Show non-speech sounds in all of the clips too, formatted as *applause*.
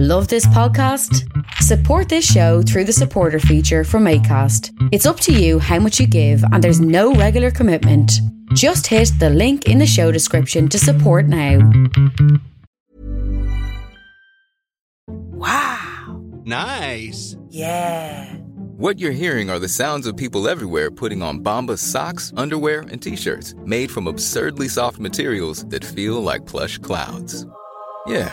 Love this podcast? Support this show through the supporter feature from ACAST. It's up to you how much you give, and there's no regular commitment. Just hit the link in the show description to support now. Wow. Nice. Yeah. What you're hearing are the sounds of people everywhere putting on Bombas socks, underwear, and t-shirts made from absurdly soft materials that feel like plush clouds. Yeah,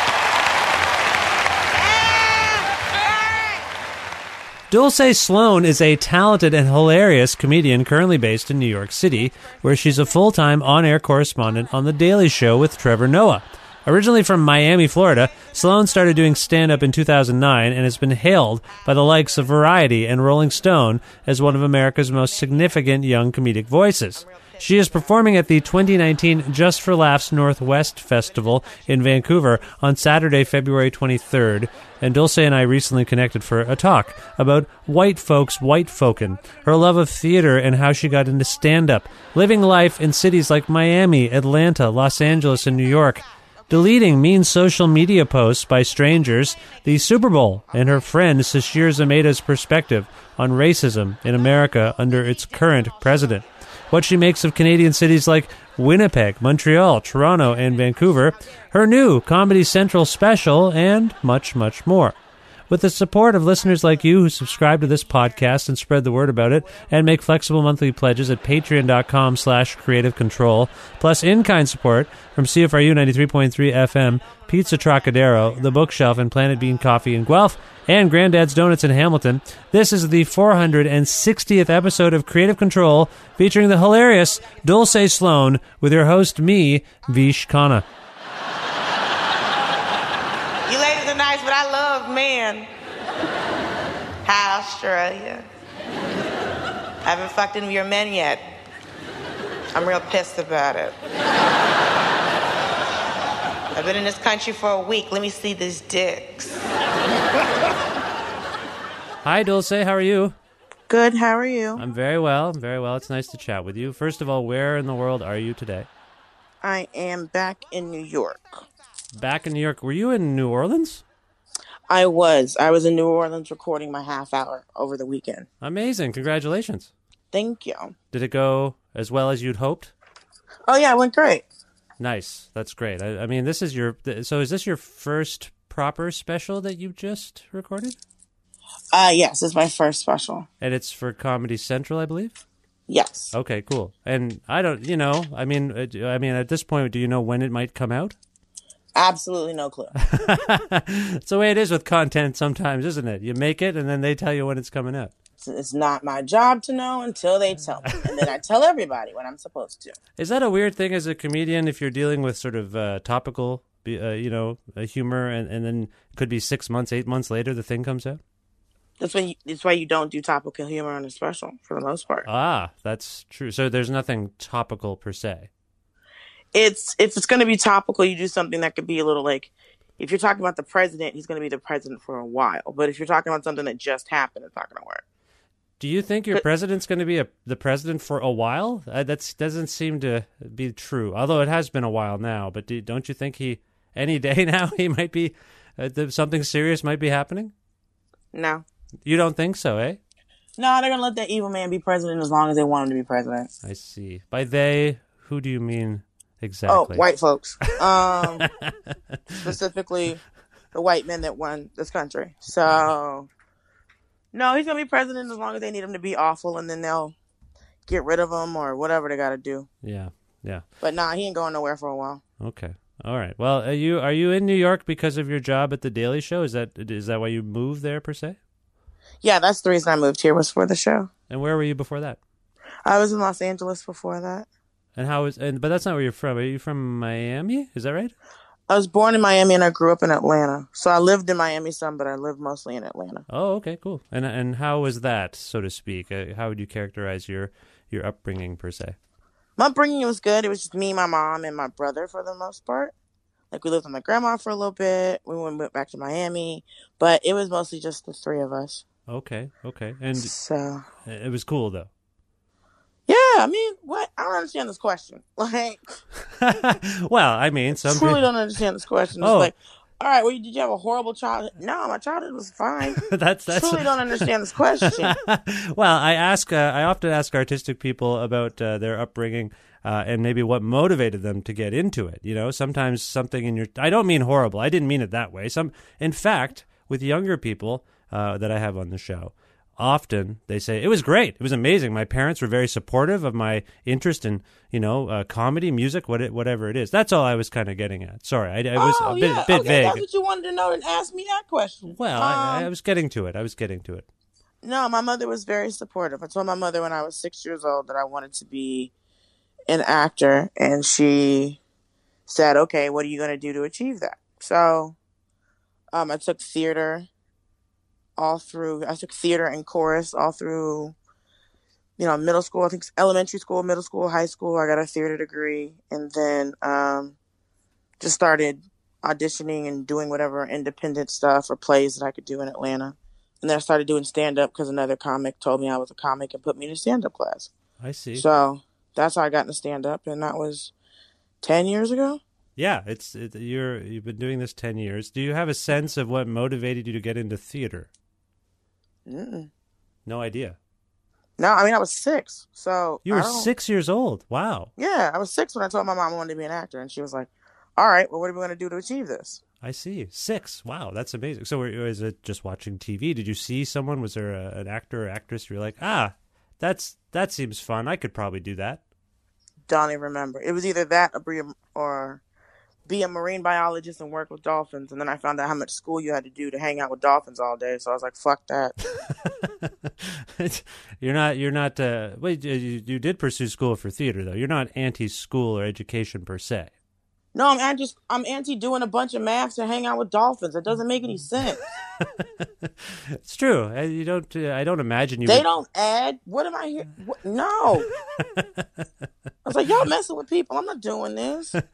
Dulce Sloan is a talented and hilarious comedian currently based in New York City, where she's a full time on air correspondent on The Daily Show with Trevor Noah. Originally from Miami, Florida, Sloan started doing stand up in 2009 and has been hailed by the likes of Variety and Rolling Stone as one of America's most significant young comedic voices. She is performing at the 2019 Just for Laughs Northwest Festival in Vancouver on Saturday, February 23rd. And Dulce and I recently connected for a talk about white folks, white folkin', her love of theater and how she got into stand up, living life in cities like Miami, Atlanta, Los Angeles, and New York deleting mean social media posts by strangers, the Super Bowl, and her friend Sasheer Zamata's perspective on racism in America under its current president. What she makes of Canadian cities like Winnipeg, Montreal, Toronto, and Vancouver, her new Comedy Central special, and much, much more. With the support of listeners like you who subscribe to this podcast and spread the word about it and make flexible monthly pledges at patreon.com slash creative control, plus in-kind support from CFRU 93.3 FM, Pizza Trocadero, The Bookshelf, and Planet Bean Coffee in Guelph, and Granddad's Donuts in Hamilton, this is the 460th episode of Creative Control featuring the hilarious Dulce Sloan with your host, me, Vish Khanna. You ladies nice, but I love men. Hi, Australia. I haven't fucked any of your men yet. I'm real pissed about it. I've been in this country for a week. Let me see these dicks. Hi, Dulce. How are you? Good, how are you? I'm very well. I'm very well. It's nice to chat with you. First of all, where in the world are you today? I am back in New York. Back in New York. Were you in New Orleans? I was. I was in New Orleans recording my half hour over the weekend. Amazing. Congratulations. Thank you. Did it go as well as you'd hoped? Oh, yeah, it went great. Nice. That's great. I, I mean, this is your. So, is this your first proper special that you just recorded? Uh, yes, it's my first special. And it's for Comedy Central, I believe. Yes. Okay, cool. And I don't, you know, I mean, uh, I mean, at this point, do you know when it might come out? Absolutely no clue. *laughs* It's the way it is with content sometimes, isn't it? You make it, and then they tell you when it's coming out. It's- It's not my job to know until they tell me. And then I tell everybody what I'm supposed to. Is that a weird thing as a comedian if you're dealing with sort of uh, topical, uh, you know, humor, and, and then could be six months, eight months later, the thing comes out? That's when you, that's why you don't do topical humor on a special for the most part. Ah, that's true. So there's nothing topical per se. It's if it's going to be topical, you do something that could be a little like if you're talking about the president, he's going to be the president for a while. But if you're talking about something that just happened, it's not going to work. Do you think your president's going to be a, the president for a while? Uh, that doesn't seem to be true. Although it has been a while now. But do, don't you think he any day *laughs* now he might be uh, th- something serious might be happening? No, You don't think so, eh? no, they're going to let that evil man be president as long as they want him to be president. I see. By they, who do you mean Oh, white folks, um, *laughs* specifically the white men that won this country. So No, he's gonna be president as long as they need him to be awful, and then they'll get rid of him or whatever they got to do. Yeah, yeah. But nah, he ain't going nowhere for a while. Okay. All right. Well, are you are you in New York because of your job at the Daily Show? Is that is that why you moved there per se? Yeah, that's the reason I moved here was for the show. And where were you before that? I was in Los Angeles before that. And how is and but that's not where you're from. Are you from Miami? Is that right? I was born in Miami and I grew up in Atlanta. So I lived in Miami some, but I lived mostly in Atlanta. Oh, okay, cool. And and how was that, so to speak? Uh, how would you characterize your your upbringing per se? My upbringing was good. It was just me, my mom, and my brother for the most part. Like we lived with my grandma for a little bit. We went back to Miami, but it was mostly just the three of us. Okay, okay. And so it was cool though. Yeah, I mean, what? I don't understand this question. *laughs* Like, *laughs* well, I mean, some truly people- don't understand this question. It's Oh. like, all right, well, did you have a horrible childhood? No, my childhood was fine. *laughs* that's that's truly don't understand this question. well, I ask. Uh, I often ask artistic people about uh, their upbringing uh, and maybe what motivated them to get into it. You know, sometimes something in your. I don't mean horrible. I didn't mean it that way. Some, in fact, with younger people uh, that I have on the show, often they say it was great. It was amazing. My parents were very supportive of my interest in you know uh, comedy, music, what it, whatever it is. That's all I was kind of getting at. Sorry, I, I was oh a bit, yeah, bit okay, vague. that's what you wanted to know, and ask me that question. Well, I, I Um, was getting to it. I was getting to it. No, my mother was very supportive. I told my mother when I was six years old that I wanted to be an actor, and she said, "Okay, what are you going to do to achieve that?" So, um, I took theater all through. I took theater and chorus all through. You know, middle school. I think elementary school, middle school, high school. I got a theater degree, and then um, just started auditioning and doing whatever independent stuff or plays that I could do in Atlanta. And then I started doing stand up because another comic told me I was a comic and put me in a stand up class. I see. So that's how I got into stand up, and that was ten years ago. Yeah, it's it, you're you've been doing this ten years. Do you have a sense of what motivated you to get into theater? Mm-mm. No idea. No, I mean I was six, so You were six years old. Wow, Yeah, I was six when I told my mom I wanted to be an actor, and she was like, "All right, well, what are we going to do to achieve this?" I see. Six. Wow, that's amazing. So, is it just watching TV? Did you see someone? Was there a, an actor or actress? You're like, ah, that's that seems fun. I could probably do that. Don't even remember. It was either that or or be a marine biologist and work with dolphins. And then I found out how much school you had to do to hang out with dolphins all day. So I was like, "Fuck that." *laughs* you're not. You're not. Uh, wait, you, you did pursue school for theater though. You're not anti-school or education per se. No, I'm just I'm anti doing a bunch of math to hang out with dolphins. It doesn't make any *laughs* sense. It's true. Uh, You don't. Uh, I don't imagine you. They would- don't add. What am I here? What? No. *laughs* I was like, y'all messing with people. I'm not doing this. *laughs*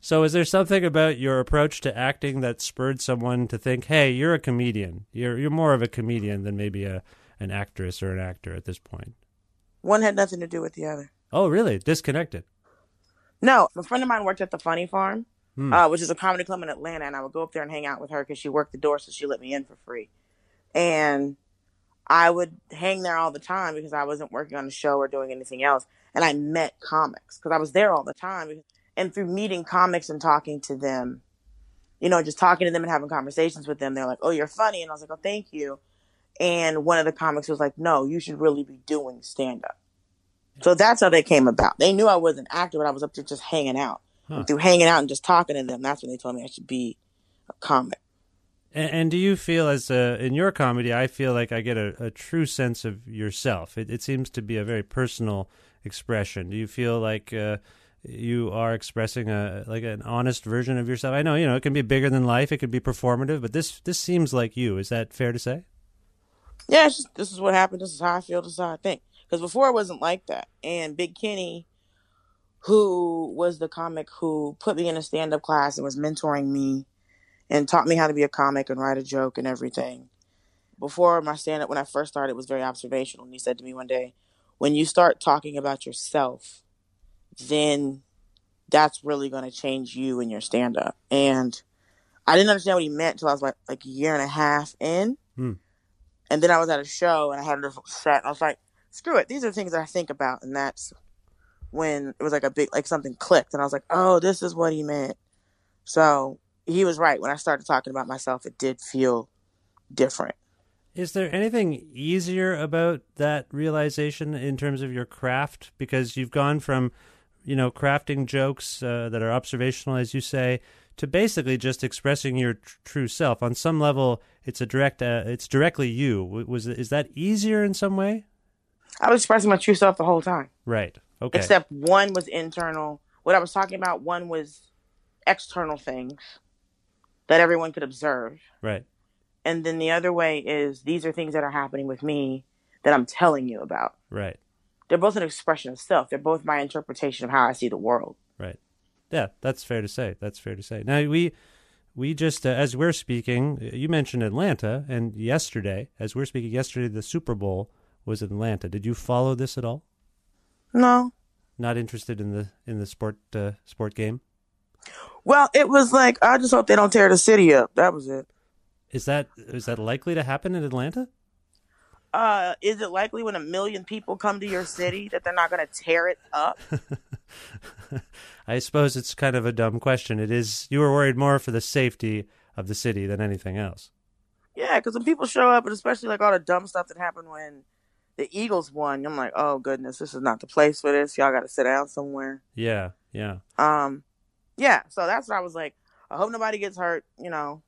So, is there something about your approach to acting that spurred someone to think, "Hey, you're a comedian. You're you're more of a comedian than maybe a an actress or an actor at this point." One had nothing to do with the other. Oh, really? Disconnected. No, a friend of mine worked at the Funny Farm, Hmm. uh, which is a comedy club in Atlanta, and I would go up there and hang out with her because she worked the door, so she let me in for free. And I would hang there all the time because I wasn't working on a show or doing anything else. And I met comics because I was there all the time. And through meeting comics and talking to them, you know, just talking to them and having conversations with them, they're like, "Oh, you're funny," and I was like, "Oh, thank you." And one of the comics was like, "No, you should really be doing stand up." So that's how they came about. They knew I was an actor, but I was up there just hanging out. Huh. Through hanging out and just talking to them, that's when they told me I should be a comic. And, and do you feel as a, in your comedy? I feel like I get a, a true sense of yourself. It, it seems to be a very personal expression. Do you feel like uh, you are expressing a like an honest version of yourself? I know you know it can be bigger than life. It can be performative, but this this seems like you. Is that fair to say? Yeah, it's just, this is what happened. This is how I feel. This is how I think. Because before it wasn't like that. And Big Kenny, who was the comic who put me in a stand up class and was mentoring me and taught me how to be a comic and write a joke and everything. Before my stand up, when I first started, it was very observational. And he said to me one day, when you start talking about yourself, then that's really going to change you and your stand up. And I didn't understand what he meant until I was like, like a year and a half in. Hmm. And then I was at a show and I had a set. And I was like, screw it. These are things that I think about. And that's when it was like a big, like something clicked. And I was like, oh, this is what he meant. So he was right. When I started talking about myself, it did feel different. Is there anything easier about that realization in terms of your craft? Because you've gone from, you know, crafting jokes uh, that are observational, as you say, to basically just expressing your tr- true self. On some level, it's a direct, uh, it's directly you. Was is that easier in some way? I was expressing my true self the whole time. Right. Okay. Except one was internal. What I was talking about, one was external things that everyone could observe. right. And then the other way is these are things that are happening with me that I'm telling you about. Right. They're both an expression of self. They're both my interpretation of how I see the world. Right. Yeah, that's fair to say. That's fair to say. Now we we just uh, as we're speaking, you mentioned Atlanta, and yesterday, as we're speaking, yesterday the Super Bowl was Atlanta. Did you follow this at all? No. Not interested in the in the sport uh, sport game. Well, it was like I just hope they don't tear the city up. That was it. Is that is that likely to happen in Atlanta? Uh, is it likely when a million people come to your city that they're not going to tear it up? *laughs* I suppose it's kind of a dumb question. It is. You were worried more for the safety of the city than anything else. Yeah, because when people show up, and especially like all the dumb stuff that happened when the Eagles won, I'm like, oh goodness, this is not the place for this. Y'all got to sit down somewhere. Yeah. Yeah. Um, yeah. So that's what I was like. I hope nobody gets hurt. You know.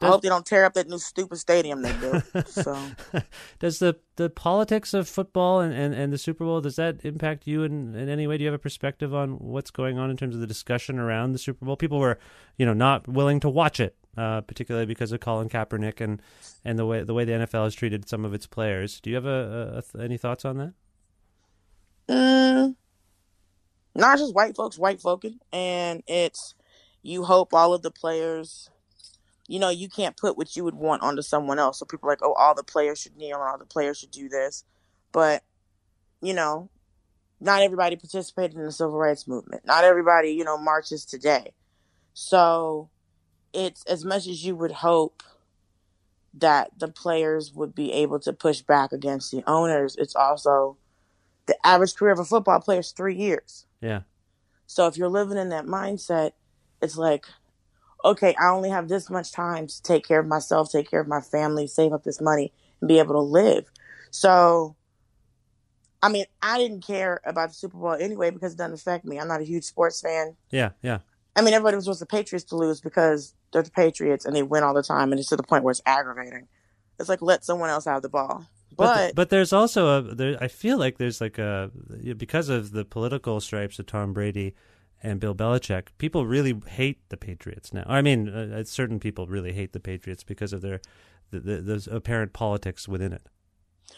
I hope they don't tear up that new stupid stadium they built. so *laughs* does the, the politics of football and, and, and the Super Bowl does that impact you in, in any way? Do you have a perspective on what's going on in terms of the discussion around the Super Bowl? People were, you know, not willing to watch it, uh, particularly because of Colin Kaepernick and, and the way the way the NFL has treated some of its players. Do you have a, a, a any thoughts on that? Mm, not just white folks, white folking, and it's you hope all of the players, you know, you can't put what you would want onto someone else. So people are like, oh, all the players should kneel and all the players should do this, but you know, not everybody participated in the civil rights movement. Not everybody, you know, marches today. So it's as much as you would hope that the players would be able to push back against the owners. It's also the average career of a football player is three years. Yeah. So if you're living in that mindset, it's like, okay, I only have this much time to take care of myself, take care of my family, save up this money, and be able to live. So, I mean, I didn't care about the Super Bowl anyway because it doesn't affect me. I'm not a huge sports fan. Yeah. Yeah. I mean, everybody was wants the Patriots to lose because they're the Patriots and they win all the time, and it's to the point where it's aggravating. It's like let someone else have the ball. But But, th- but there's also a there, I feel like there's like a because of the political stripes of Tom Brady and Bill Belichick, people really hate the Patriots now. I mean, uh, certain people really hate the Patriots because of their the, the, those apparent politics within it.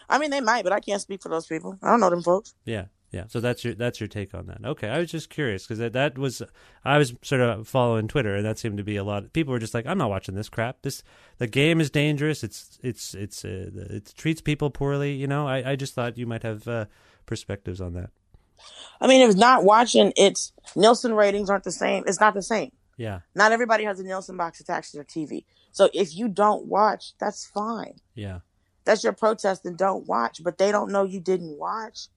I mean, they might, but I can't speak for those people. I don't know them folks. Yeah, yeah. So that's your that's your take on that. Okay, I was just curious because that, that was I was sort of following Twitter and that seemed to be a lot. Of, People were just like, I'm not watching this crap. This the game is dangerous. It's it's it's uh, it treats people poorly. You know, I I just thought you might have uh, perspectives on that. I mean, if not watching, it's Nielsen ratings aren't the same. It's not the same. Yeah, Not everybody has a Nielsen box attached to their TV. So if you don't watch, that's fine. yeah, That's your protest and don't watch, but they don't know you didn't watch.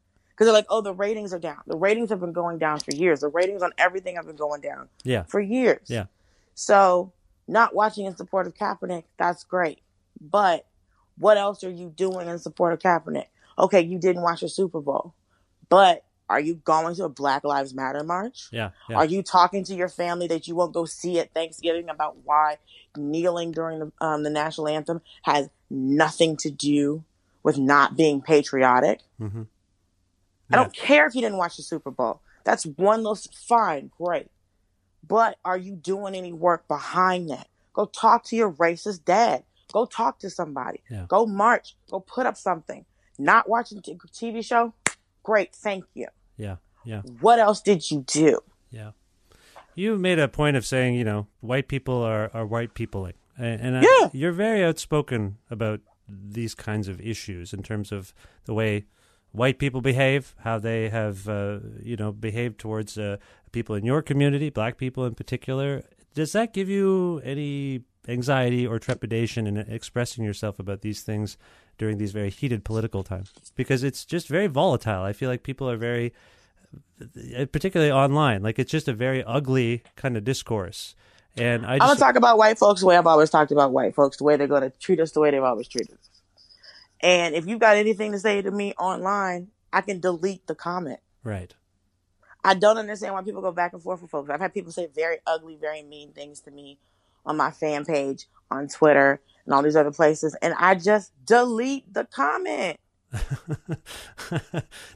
Because they're like, oh, the ratings are down. The ratings have been going down for years. The ratings on everything have been going down yeah, for years. yeah. So not watching in support of Kaepernick, that's great. But what else are you doing in support of Kaepernick? Okay, you didn't watch a Super Bowl, but are you going to a Black Lives Matter march? Yeah, yeah. Are you talking to your family that you won't go see at Thanksgiving about why kneeling during the, um, the national anthem has nothing to do with not being patriotic? Mhm. I don't care if you didn't watch the Super Bowl. That's one little fine, great. But are you doing any work behind that? Go talk to your racist dad. Go talk to somebody. Yeah. Go march. Go put up something. Not watching t- TV show? Great, thank you. Yeah, yeah, What else did you do? yeah. You made a point of saying, you know, white people are, are white peopling. And, and I- Yeah. you're very outspoken about these kinds of issues in terms of the way white people behave, how they have, uh, you know, behaved towards uh, people in your community, black people in particular. Does that give you any anxiety or trepidation in expressing yourself about these things during these very heated political times? Because it's just very volatile. I feel like people are very uh, particularly online. Like it's just a very ugly kind of discourse, And I I'm gonna talk about white folks the way I've always talked about white folks, the way they're gonna treat us the way they've always treated us. And if you've got anything to say to me online, I can delete the comment. right. I don't understand why people go back and forth with folks. I've had people say very ugly, very mean things to me on my fan page, on Twitter, and all these other places, and I just delete the comment. *laughs*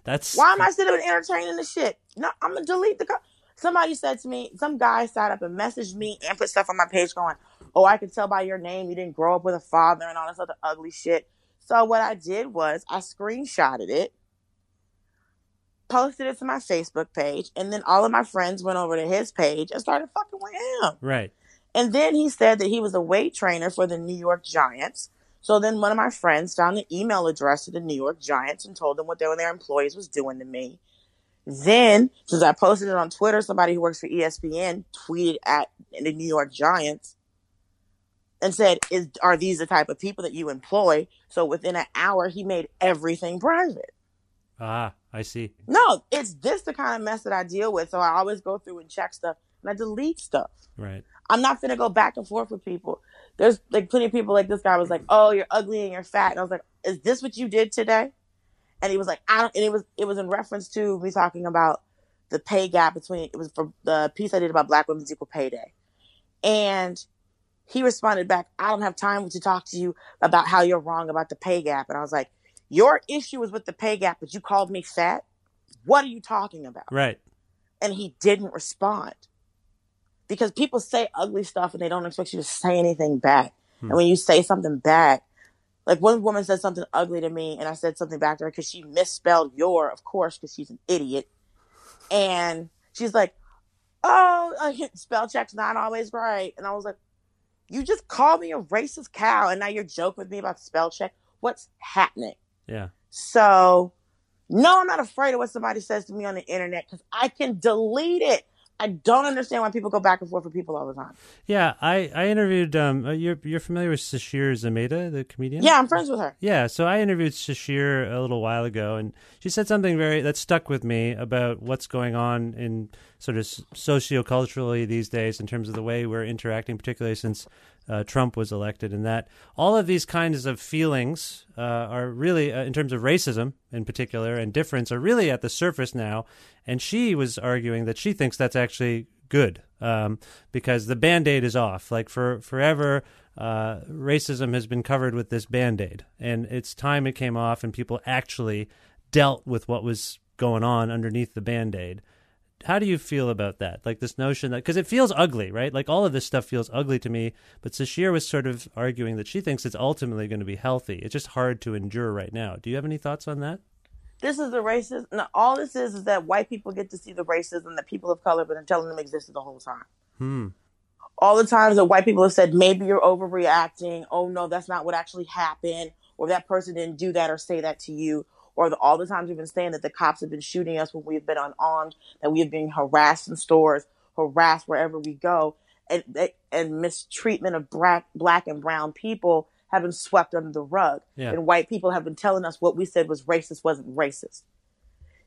That's Why am I sitting there entertaining the shit? No, I'm gonna delete the. Co- Somebody said to me, some guy sat up and messaged me and put stuff on my page going, "Oh, I can tell by your name you didn't grow up with a father and all this other ugly shit." So what I did was I screenshotted it, posted it to my Facebook page, and then all of my friends went over to his page and started fucking with him. right. And then he said that he was a weight trainer for the New York Giants. So then one of my friends found an email address to the New York Giants and told them what their, their employees was doing to me. Then, since I posted it on Twitter, somebody who works for ESPN tweeted at the New York Giants and said, "Is are these the type of people that you employ?" So within an hour, he made everything private. Ah, I see. No, it's this the kind of mess that I deal with. So I always go through and check stuff and I delete stuff. Right. I'm not gonna go back and forth with people. There's like plenty of people like this guy was like, "Oh, you're ugly and you're fat," and I was like, "Is this what you did today?" And he was like, "I don't." And it was it was in reference to me talking about the pay gap between it was for the piece I did about Black women's equal pay day, and he responded back, "I don't have time to talk to you about how you're wrong about the pay gap." And I was like, "Your issue is with the pay gap, but you called me fat. What are you talking about?" Right. and he didn't respond because people say ugly stuff and they don't expect you to say anything back. Hmm. And when you say something back, like one woman said something ugly to me, and I said something back to her because she misspelled your, of course, because she's an idiot. And she's like, "Oh, spell check's not always right," and I was like, "You just called me a racist cow, and now you're joking with me about spell check. What's happening?" Yeah. So, no, I'm not afraid of what somebody says to me on the internet because I can delete it. I don't understand why people go back and forth with people all the time. Yeah, I, I interviewed. Um, uh, you're you're familiar with Sasheer Zamata, the comedian? Yeah, I'm friends with her. Yeah, so I interviewed Sasheer a little while ago, and she said something very that stuck with me about what's going on in sort of socioculturally these days in terms of the way we're interacting, particularly since uh, Trump was elected, and that all of these kinds of feelings uh, are really, uh, in terms of racism in particular and difference, are really at the surface now. And she was arguing that she thinks that's actually good um, because the band aid is off. Like for forever, uh, racism has been covered with this band aid, and it's time it came off and people actually dealt with what was going on underneath the band aid. How do you feel about that? Like this notion that because it feels ugly, right? Like all of this stuff feels ugly to me. But Sasheer was sort of arguing that she thinks it's ultimately going to be healthy. It's just hard to endure right now. Do you have any thoughts on that? This is the racism. No, all this is is that white people get to see the racism that people of color have been telling them existed the whole time. Hmm. All the times that white people have said, maybe you're overreacting. Oh, no, that's not what actually happened. Or that person didn't do that or say that to you. Or the, all the times we've been saying that the cops have been shooting us when we've been unarmed, that we have been harassed in stores, harassed wherever we go, and, and mistreatment of black, black and brown people have been swept under the rug. Yeah. And white people have been telling us what we said was racist wasn't racist.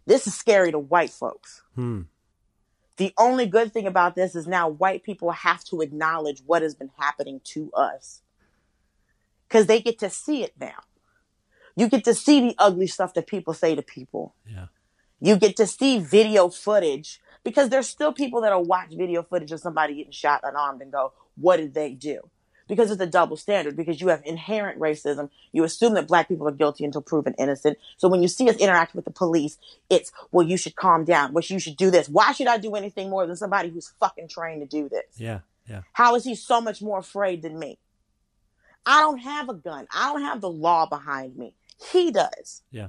This is scary to white folks. Hmm. The only good thing about this is now white people have to acknowledge what has been happening to us. Because they get to see it now. You get to see the ugly stuff that people say to people. Yeah. You get to see video footage because there's still people that'll watch video footage of somebody getting shot unarmed and go, what did they do? Because it's a double standard, because you have inherent racism. You assume that black people are guilty until proven innocent. So when you see us interact with the police, it's, well, you should calm down. Well, you should do this. Why should I do anything more than somebody who's fucking trained to do this? Yeah. Yeah. How is he so much more afraid than me? I don't have a gun. I don't have the law behind me. He does. Yeah.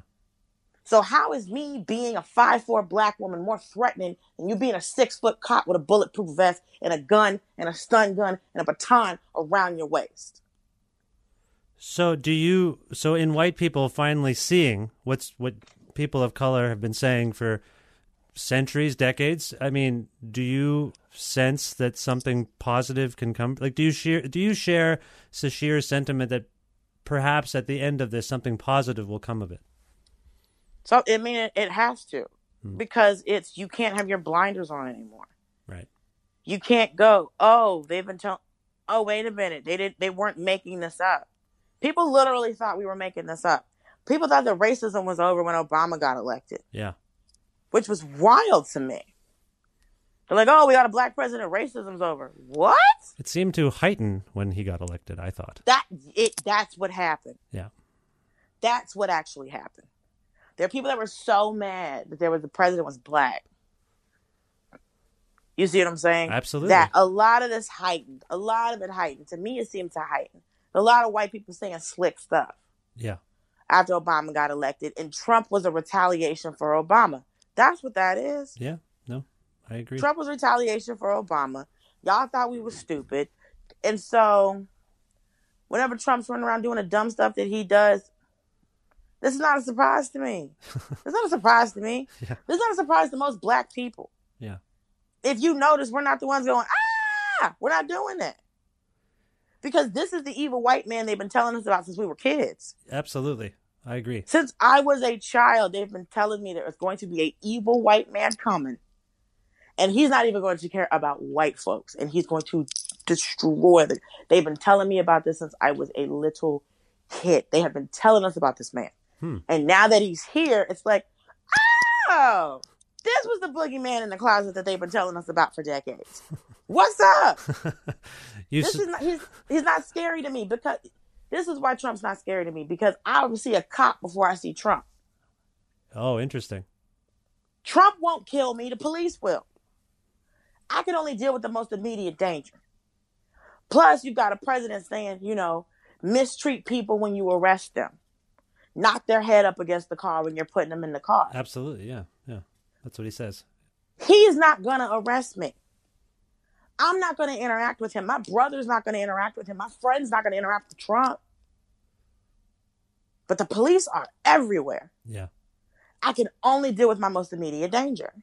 So how is me being a five four black woman more threatening than you being a six foot cop with a bulletproof vest and a gun and a stun gun and a baton around your waist? So do you? So in white people finally seeing what's what people of color have been saying for centuries, decades. I mean, do you sense that something positive can come? Like, do you share? Do you share Sasheer's sentiment that perhaps at the end of this, something positive will come of it? So I mean, it, it has to, hmm. because it's you can't have your blinders on anymore. Right. You can't go. Oh, they've been telling. Oh, wait a minute. They didn't. They weren't making this up. People literally thought we were making this up. People thought that racism was over when Obama got elected, Yeah. which was wild to me. They're like, "Oh, we got a black president. Racism's over." What? It seemed to heighten when he got elected, I thought. That it. That's what happened. Yeah. That's what actually happened. There are people that were so mad that there was the president was black. You see what I'm saying? Absolutely. That a lot of this heightened. A lot of it heightened. To me, it seemed to heighten. A lot of white people saying slick stuff Yeah. after Obama got elected, and Trump was a retaliation for Obama. That's what that is. Yeah. I agree. Trump was retaliation for Obama. Y'all thought we were stupid. And so whenever Trump's running around doing the dumb stuff that he does, this is not a surprise to me. *laughs* it's not a surprise to me. Yeah. This is not a surprise to most black people. Yeah. If you notice, we're not the ones going, ah, we're not doing that. Because this is the evil white man they've been telling us about since we were kids. Absolutely. I agree. Since I was a child, they've been telling me there's going to be a evil white man coming. And he's not even going to care about white folks. And he's going to destroy them they've been telling me about this since I was a little kid. They have been telling us about this man. Hmm. And now that he's here, it's like, oh, this was the boogeyman in the closet that they've been telling us about for decades. *laughs* What's up? *laughs* This is not he's he's not scary to me because this is why Trump's not scary to me because I will see a cop before I see Trump. oh, interesting. Trump won't kill me, the police will. I can only deal with the most immediate danger. Plus, you've got a president saying, you know, mistreat people when you arrest them. Knock their head up against the car when you're putting them in the car. Absolutely. Yeah. Yeah. That's what he says. He's not going to arrest me. I'm not going to interact with him. My brother's not going to interact with him. My friend's not going to interact with Trump. But the police are everywhere. Yeah. I can only deal with my most immediate danger.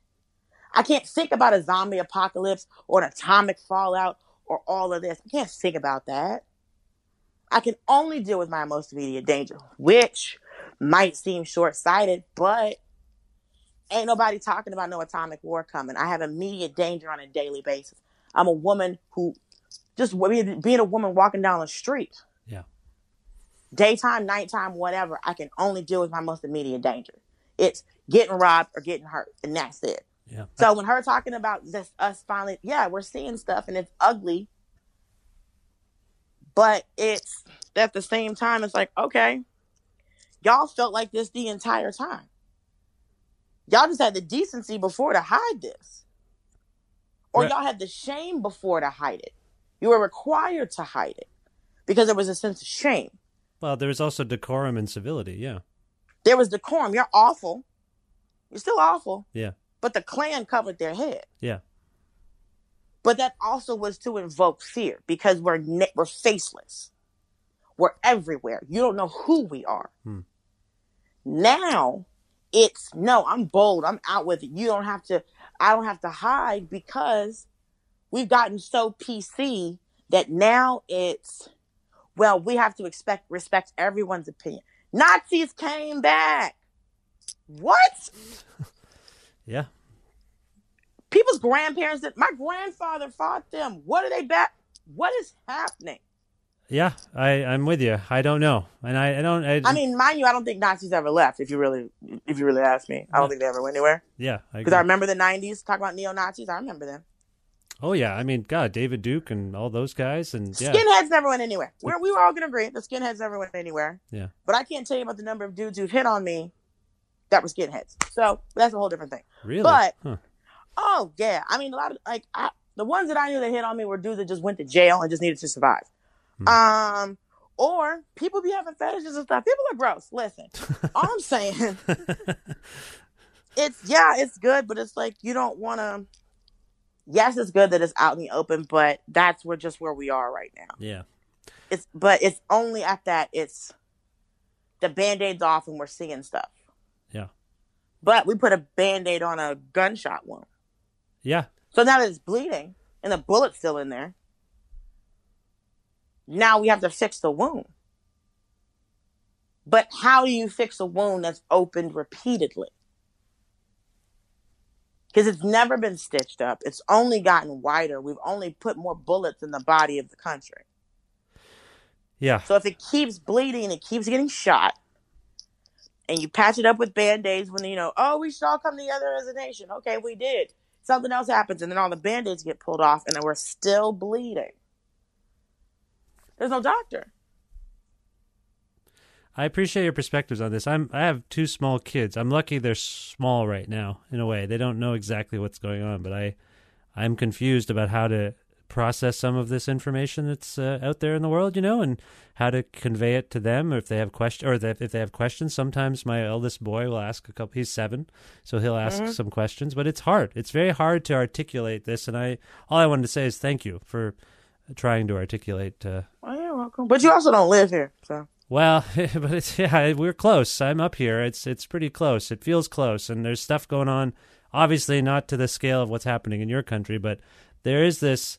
I can't think about a zombie apocalypse or an atomic fallout or all of this. I can't think about that. I can only deal with my most immediate danger, which might seem short sighted, but ain't nobody talking about no atomic war coming. I have immediate danger on a daily basis. I'm a woman who just being being a woman walking down the street, Yeah. daytime, nighttime, whatever, I can only deal with my most immediate danger. It's getting robbed or getting hurt, and that's it. Yeah. So when her talking about this, us finally, yeah, we're seeing stuff and it's ugly, but it's at the same time, it's like, okay, y'all felt like this the entire time. Y'all just had the decency before to hide this, or Right. y'all had the shame before to hide it. You were required to hide it because there was a sense of shame. Well, there was also decorum and civility. Yeah. There was decorum. You're awful. You're still awful, Yeah. But the Klan covered their head. Yeah. But that also was to invoke fear because we're ne- we're faceless. We're everywhere. You don't know who we are. Hmm. Now it's no, I'm bold. I'm out with it. You don't have to I don't have to hide because we've gotten so PC that now it's well, we have to expect respect everyone's opinion. Nazis came back. What? *laughs* Yeah. People's grandparents did my grandfather fought them what are they back what is happening Yeah. I, I'm with you. I don't know. And I, I don't. I, i mean mind you i don't think nazis ever left if you really if you really ask me i don't think they ever went anywhere yeah. Because i agree. remember the 90s talk about neo-nazis i remember them Oh, yeah. I mean, God, David Duke and all those guys. And yeah. skinheads never went anywhere We're, we were all gonna agree the skinheads never went anywhere Yeah. but i can't tell you about the number of dudes who've hit on me that were skinheads so that's a whole different thing Really? but Huh. Oh yeah, I mean a lot of like I, the ones that I knew that hit on me were dudes that just went to jail and just needed to survive. Hmm. Um, or people be having fetishes and stuff. People are gross. Listen, all I'm saying, *laughs* *laughs* it's yeah, it's good, but it's like you don't want to. Yes, it's good that it's out in the open, but that's where just where we are right now. yeah. It's but it's only at that it's the band-aid's off and we're seeing stuff. Yeah. But we put a band-aid on a gunshot wound. Yeah. So now that it's bleeding and the bullet's still in there, now we have to fix the wound. But how do you fix a wound that's opened repeatedly? because it's never been stitched up. It's only gotten wider. We've only put more bullets in the body of the country. Yeah. So if it keeps bleeding and it keeps getting shot, and you patch it up with band aids when you know, oh, we should all come together as a nation. Okay, we did. Something else happens, and then all the band aids get pulled off, and then we're still bleeding. There's no doctor. I appreciate your perspectives on this. I'm I have two small kids. I'm lucky they're small right now in a way. They don't know exactly what's going on, but I I'm confused about how to process some of this information that's uh, out there in the world, you know, and how to convey it to them or if they have question or if they have questions. Sometimes my eldest boy will ask a couple he's 7, so he'll ask Mm-hmm. some questions, but it's hard. It's very hard to articulate this and I all I wanted to say is thank you for trying to articulate uh, Oh, you're welcome. But you also don't live here, so well, *laughs* but it's yeah, we're close. I'm up here. It's it's pretty close. It feels close, and there's stuff going on. Obviously, not to the scale of what's happening in your country, but there is this,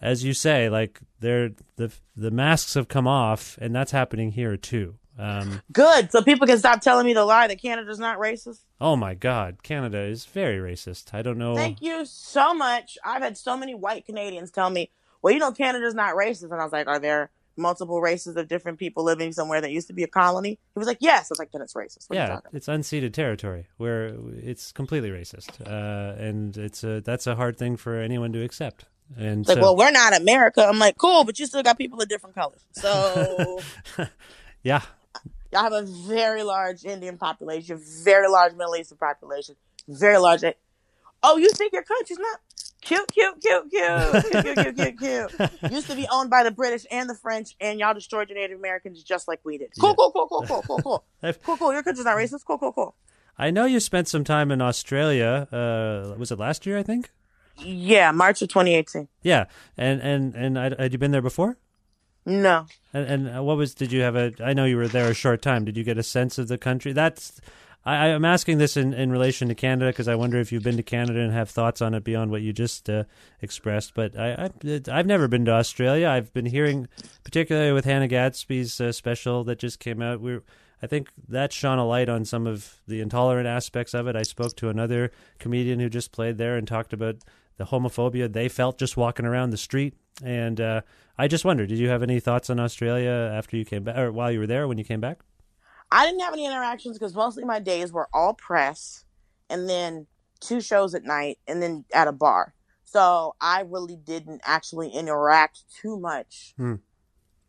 as you say, like there the the masks have come off, and that's happening here too. Um, good. So people can stop telling me the lie that Canada's not racist. oh my God, Canada is very racist. I don't know. Thank you so much. I've had so many white Canadians tell me, "Well, you know, Canada's not racist," and I was like, "Are there multiple races of different people living somewhere that used to be a colony?" He was like, "Yes." I was like, "Then it's racist." What yeah, it's unceded territory where it's completely racist, uh, and it's a that's a hard thing for anyone to accept. And it's like, well, we're not America. I'm like, cool, but you still got people of different colors. So, *laughs* yeah, y'all have a very large Indian population, very large Middle Eastern population, very large. Oh, you think your country's not cute, cute, cute, cute, cute, cute, cute, cute. *laughs* Used to be owned by the British and the French, and y'all destroyed your Native Americans just like we did. Cool, yeah. cool, cool, cool, cool, cool, cool, *laughs* cool, cool. Your country's not racist. Cool, cool, cool. I know you spent some time in Australia. Uh, was it last year? I think. Yeah, March of 2018. Yeah, and and and I, had you been there before? No, And, and what was? Did you have a? I know you were there a short time. Did you get a sense of the country? That's. I, I'm asking this in, in relation to Canada because I wonder if you've been to Canada and have thoughts on it beyond what you just uh, expressed. But I, I, I've never been to Australia. I've been hearing, particularly with Hannah Gadsby's uh, special that just came out. We, I think that shone a light on some of the intolerant aspects of it. I spoke to another comedian who just played there and talked about the homophobia they felt just walking around the street. And uh, I just wonder, did you have any thoughts on Australia after you came back, or while you were there when you came back? I didn't have any interactions because mostly my days were all press, and then two shows at night, and then at a bar. So I really didn't actually interact too much Hmm.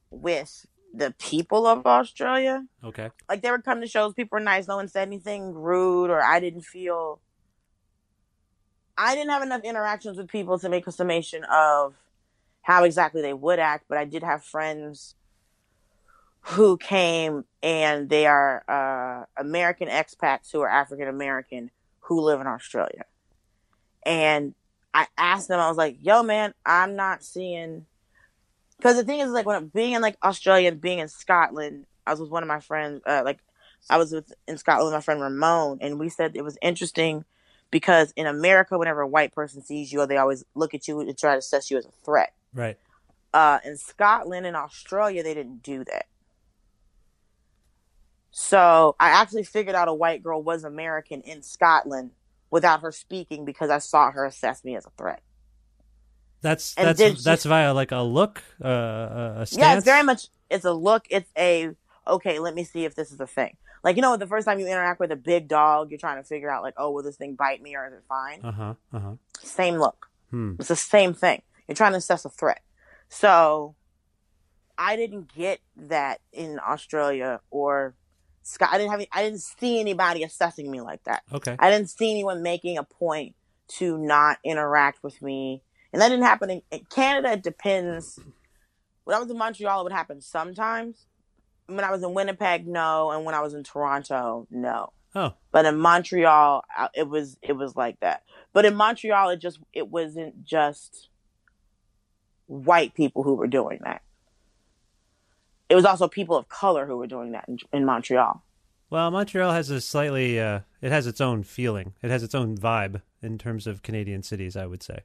with the people of Australia. Okay. Like they would come to shows, people were nice, no one said anything rude, or I didn't feel. I didn't have enough interactions with people to make a summation of how exactly they would act, but I did have friends who came and they are uh, American expats who are African American who live in Australia. And I asked them, I was like, yo, man, I'm not seeing. Because the thing is, like, when being in like Australia and being in Scotland, I was with one of my friends, uh, like, I was with in Scotland with my friend Ramon, and we said it was interesting because in America, whenever a white person sees you, they always look at you and try to assess you as a threat. Right. Uh, in Scotland and Australia, they didn't do that. So I actually figured out a white girl was American in Scotland without her speaking because I saw her assess me as a threat. That's And that's did that's via like a look, uh, a a stance. Yeah, it's very much it's a look. It's a okay. Let me see if this is a thing. Like you know, the first time you interact with a big dog, you're trying to figure out like, oh, will this thing bite me or is it fine? Uh huh. Uh huh. Same look. Hmm. It's the same thing. You're trying to assess a threat. So I didn't get that in Australia or Scott. I didn't have. Any, I didn't see anybody assessing me like that. Okay. I didn't see anyone making a point to not interact with me, and that didn't happen in, in Canada. It depends. When I was in Montreal, it would happen sometimes. When I was in Winnipeg, no, and when I was in Toronto, no. Oh. But in Montreal, it was it was like that. But in Montreal, it just it wasn't just white people who were doing that. It was also people of color who were doing that in, in Montreal. Well, Montreal has a slightly, uh, it has its own feeling. It has its own vibe in terms of Canadian cities, I would say.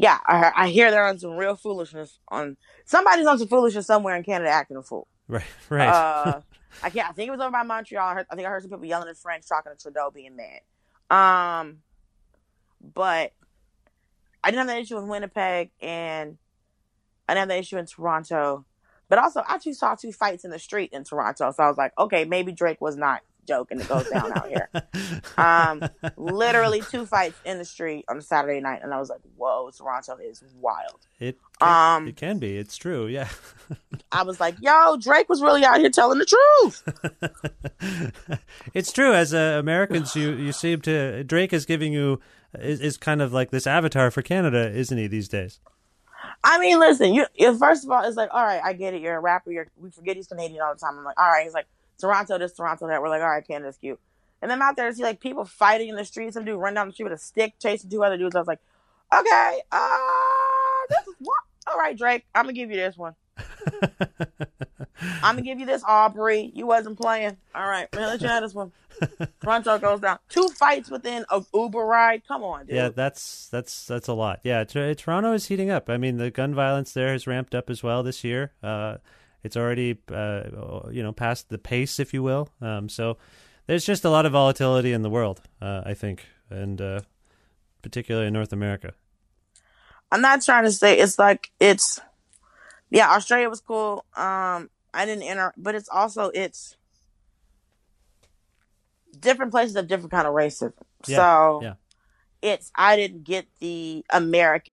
Yeah, I, I hear they're on some real foolishness. On somebody's on some foolishness somewhere in Canada acting a fool. Right, right. Uh, I can't. I think it was over by Montreal. I, heard, I think I heard some people yelling in French, talking to Trudeau, being mad. Um, but I didn't have that issue in Winnipeg, and I didn't have that issue in Toronto. But also, I actually saw two fights in the street in Toronto, so I was like, okay, maybe Drake was not joking. It goes down out here. *laughs* Um, literally two fights in the street on a Saturday night, and I was like, whoa, Toronto is wild. It can, Um, it can be. It's true. Yeah. *laughs* I was like, yo, Drake was really out here telling the truth. *laughs* it's true. As uh, Americans, you you seem to Drake is giving you is, is kind of like this avatar for Canada, isn't he? These days. I mean, listen, you, you first of all, it's like, all right, I get it. You're a rapper. You're, we forget he's Canadian all the time. I'm like, all right. He's like, Toronto this, Toronto that. We're like, all right, Canada's cute. And then out there, see like people fighting in the street. Some dude run down the street with a stick, chasing two other dudes. I was like, okay, uh, this is what? *laughs* All right, Drake, I'm gonna give you this one. *laughs* I'm gonna give you this, Aubrey. You wasn't playing. All right, man, let you have this one. *laughs* Toronto goes down. Two fights within a Uber ride. Come on, dude. Yeah, that's that's that's a lot. Yeah, Tor- Toronto is heating up. I mean, the gun violence there has ramped up as well this year. Uh, it's already uh, you know past the pace, if you will. Um, so there's just a lot of volatility in the world, uh, I think, and uh, particularly in North America. I'm not trying to say it's like it's yeah, Australia was cool. Um I didn't enter but it's also it's different places have different kind of racism. Yeah, so yeah. it's I didn't get the American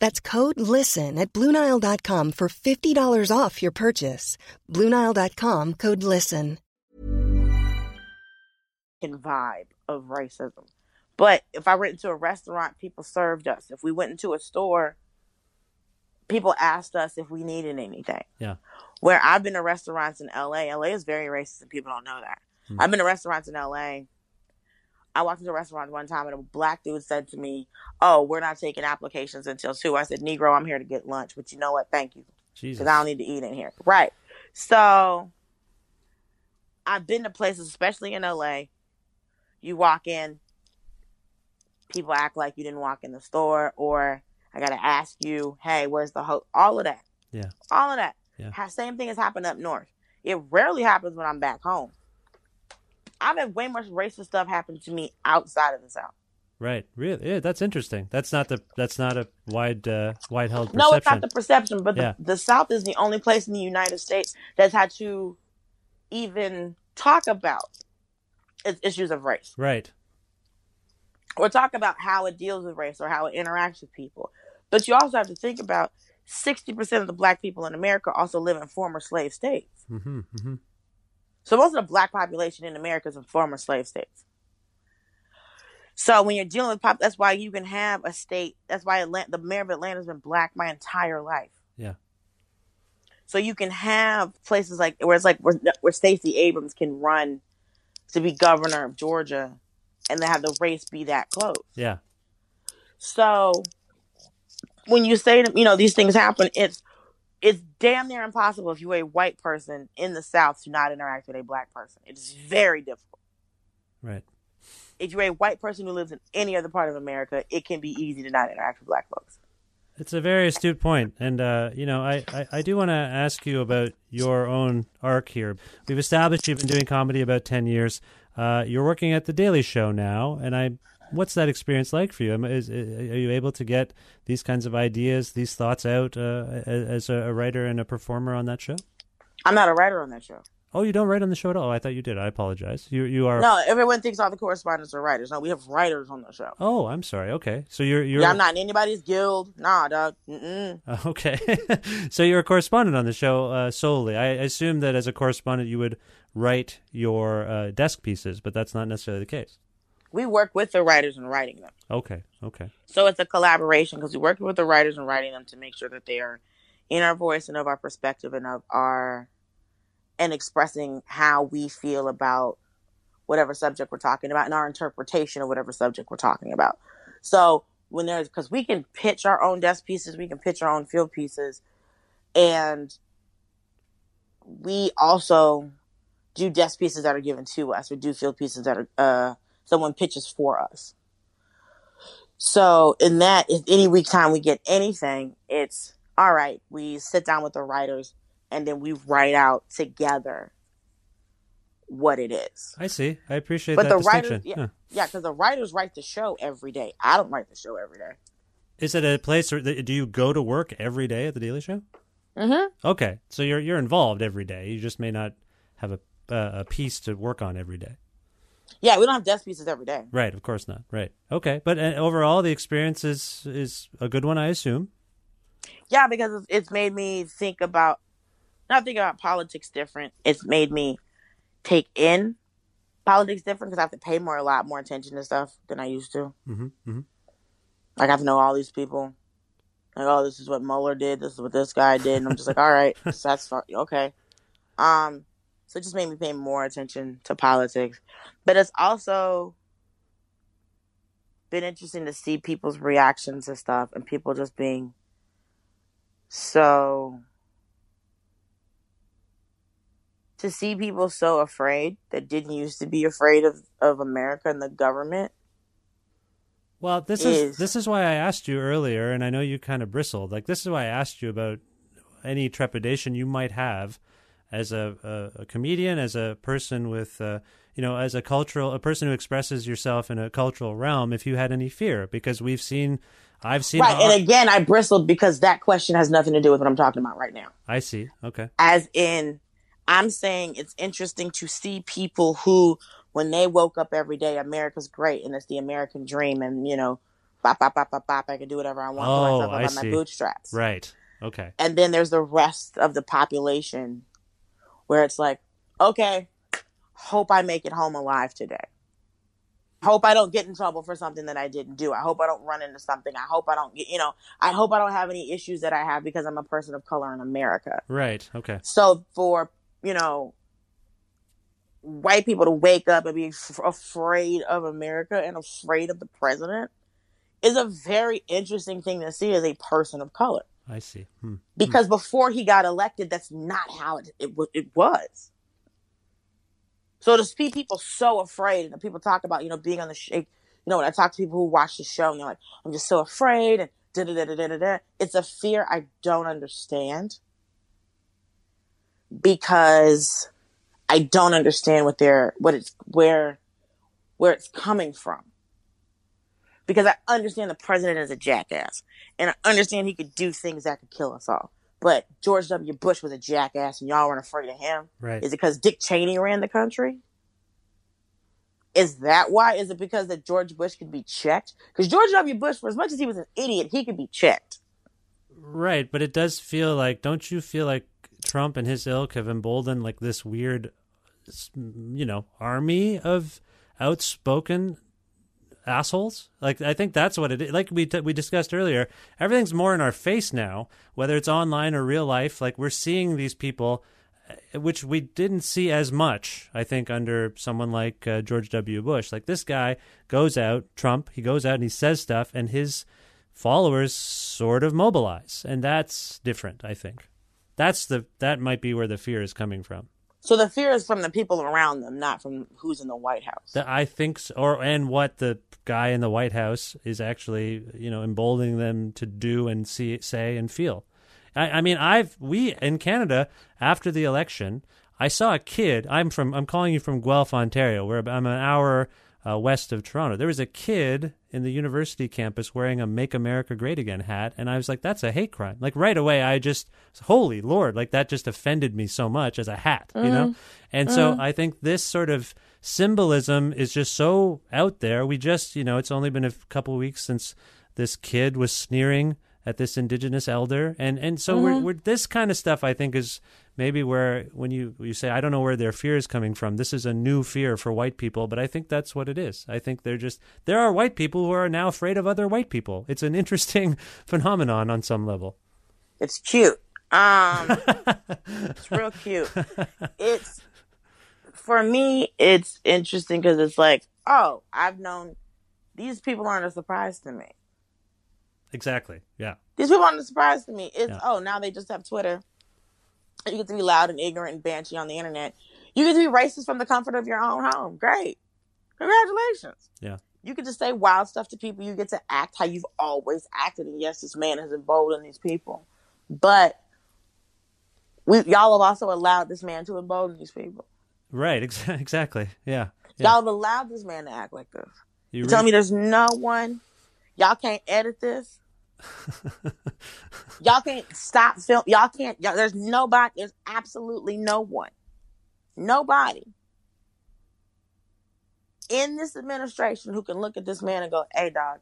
That's code LISTEN at Bluenile.com for $50 off your purchase. Bluenile.com code LISTEN. And vibe of racism. But if I went into a restaurant, people served us. If we went into a store, people asked us if we needed anything. Yeah. Where I've been to restaurants in LA, LA is very racist and people don't know that. Hmm. I've been to restaurants in LA. I walked into a restaurant one time and a black dude said to me, Oh, we're not taking applications until two. I said, Negro, I'm here to get lunch, but you know what? Thank you. Because I don't need to eat in here. Right. So I've been to places, especially in LA. You walk in, people act like you didn't walk in the store, or I gotta ask you, hey, where's the host? All of that. Yeah. All of that. Yeah. Same thing has happened up north. It rarely happens when I'm back home. I've had way more racist stuff happen to me outside of the South. Right. Really. Yeah, that's interesting. That's not the that's not a wide uh, wide held perception. No, it's not the perception, but Yeah. the, the South is the only place in the United States that's had to even talk about its issues of race Right. or talk about how it deals with race or how it interacts with people. But you also have to think about 60% of the black people in America also live in former slave states. Mm-hmm. Mm-hmm. So most of the black population in America is in former slave states. So when you're dealing with pop, that's why you can have a state. That's why Atlanta, the mayor of Atlanta has been black my entire life. Yeah. So you can have places like where it's like where, where Stacey Abrams can run to be governor of Georgia, and then have the race be that close. Yeah. So when you say you know these things happen, it's it's damn near impossible if you're a white person in the South to not interact with a black person. It is very difficult. Right. If you're a white person who lives in any other part of America, it can be easy to not interact with black folks. It's a very astute point, and uh, you know, I, I, I do want to ask you about your own arc here. We've established you've been doing comedy about ten years. Uh, you're working at the Daily Show now, and I, what's that experience like for you? Is, are you able to get these kinds of ideas, these thoughts out uh, as a, a writer and a performer on that show? I'm not a writer on that show. Oh, you don't write on the show at all. I thought you did. I apologize. You you are. No, everyone thinks all the correspondents are writers. No, we have writers on the show. Oh, I'm sorry. Okay, so you're you're. Yeah, I'm not in anybody's guild. Nah, dog. Mm-mm. *laughs* Okay, *laughs* so you're a correspondent on the show uh, solely. I assume that as a correspondent you would write your uh, desk pieces, but that's not necessarily the case. We work with the writers and writing them. Okay, okay, So it's a collaboration because we work with the writers and writing them to make sure that they are in our voice and of our perspective and of our and expressing how we feel about whatever subject we're talking about and our interpretation of whatever subject we're talking about. So when there's because we can pitch our own desk pieces, we can pitch our own field pieces, and we also do desk pieces that are given to us. We do field pieces that are uh, someone pitches for us. So in that, if any week time we get anything, it's all right. We sit down with the writers and then we write out together what it is. I see. I appreciate But that the writers, distinction. yeah, Huh. yeah, because the writers write the show every day. I don't write the show every day. Is it a place, or do you go to work every day at the Daily Show? Mm-hmm. Okay, so you're you're involved every day. You just may not have a uh, a piece to work on every day. Yeah, we don't have desk pieces every day. Right, of course not. Right. Okay, but uh, overall, the experience is is a good one, I assume. Yeah, because it's- made me think about not think about politics different. It's made me take in politics different because I have to pay more a lot more attention to stuff than I used to. Mm-hmm. mm-hmm. Like I have to know all these people. Like, oh, this is what Mueller did. This is what this guy did. And I'm just like, *laughs* all right, so that's fine. okay. Um, so it just made me pay more attention to politics, but it's also been interesting to see people's reactions to stuff and people just being so to see people so afraid that didn't used to be afraid of, of America and the government. Well, this is is- this is why I asked you earlier, and I know you kind of bristled. Like this is why I asked you about any trepidation you might have as a, a, a comedian, as a person with, uh, you know, as a cultural, a person who expresses yourself in a cultural realm. If you had any fear, because we've seen, I've seen. Right. And again, I bristled because that question has nothing to do with what I'm talking about right now. I see. Okay. As in, I'm saying it's interesting to see people who, when they woke up every day, America's great and it's the American dream and, you know, bop, bop, bop, bop, bop, I can do whatever I want Oh, I see. my bootstraps. Right. Okay. And then there's the rest of the population where it's like, okay, hope I make it home alive today. Hope I don't get in trouble for something that I didn't do. I hope I don't run into something. I hope I don't get, you know, I hope I don't have any issues that I have because I'm a person of color in America. Right. Okay. So for, you know, white people to wake up and be f- afraid of America and afraid of the president is a very interesting thing to see as a person of color I see. Hmm. because before he got elected, that's not how it it, it was. So to see people so afraid, and people talk about you know being on the show, you know when I talk to people who watch the show, and they're like, "I'm just so afraid," and da da da da da da da. It's a fear I don't understand because I don't understand what they're what it's where where it's coming from because I understand the president is a jackass, and I understand he could do things that could kill us all. But George W. Bush was a jackass, and y'all weren't afraid of him. Right. Is it because Dick Cheney ran the country? Is that why? Is it because that George Bush could be checked? Because George W. Bush, for as much as he was an idiot, he could be checked. Right, but it does feel like don't you feel like Trump and his ilk have emboldened like this weird you know, army of outspoken assholes? Like I think that's what it is. Like we t- we discussed earlier, everything's more in our face now, whether it's online or real life. Like we're seeing these people uh, which we didn't see as much, I think, under someone like uh, George W. Bush. Like this guy goes out, Trump, he goes out and he says stuff, and his followers sort of mobilize, and that's different. I think that's the that might be where the fear is coming from. So the fear is from the people around them, not from who's in the White House. I think, so, or and what the guy in the White House is actually, you know, emboldening them to do and see, say, and feel. I, I mean, I've we in Canada after the election, I saw a kid. I'm from. I'm calling you from Guelph, Ontario, where I'm an hour uh, west of Toronto. There was a kid in the university campus wearing a "Make America Great Again" hat, and I was like, "That's a hate crime!" Like right away, I just, holy Lord, like that just offended me so much as a hat, you know. And so I think this sort of symbolism is just so out there. We just, you know, it's only been a couple weeks since this kid was sneering at this indigenous elder, and and so we're, we're this kind of stuff. I think is maybe where when you you say I don't know where their fear is coming from. This is a new fear for white people, but I think that's what it is. I think they're just there are white people who are now afraid of other white people. It's an interesting *laughs* phenomenon on some level. It's cute. Um, *laughs* it's real cute. It's for me. It's interesting because it's like, oh, I've known these people aren't a surprise to me. Exactly. Yeah. These people aren't a surprise to me. It's Yeah. oh, now they just have Twitter. You get to be loud and ignorant and banshee on the internet. You get to be racist from the comfort of your own home. Great, congratulations. Yeah. You get to say wild stuff to people. You get to act how you've always acted. And yes, this man has emboldened these people, but we y'all have also allowed this man to embolden these people. Right. Ex- *laughs* exactly. Yeah. yeah. Y'all have allowed this man to act like this. You You tell me there's no one. Y'all can't edit this. *laughs* y'all can't stop film. Y'all can't. Y'all, there's nobody. There's absolutely no one. Nobody in this administration who can look at this man and go, "Hey, dog,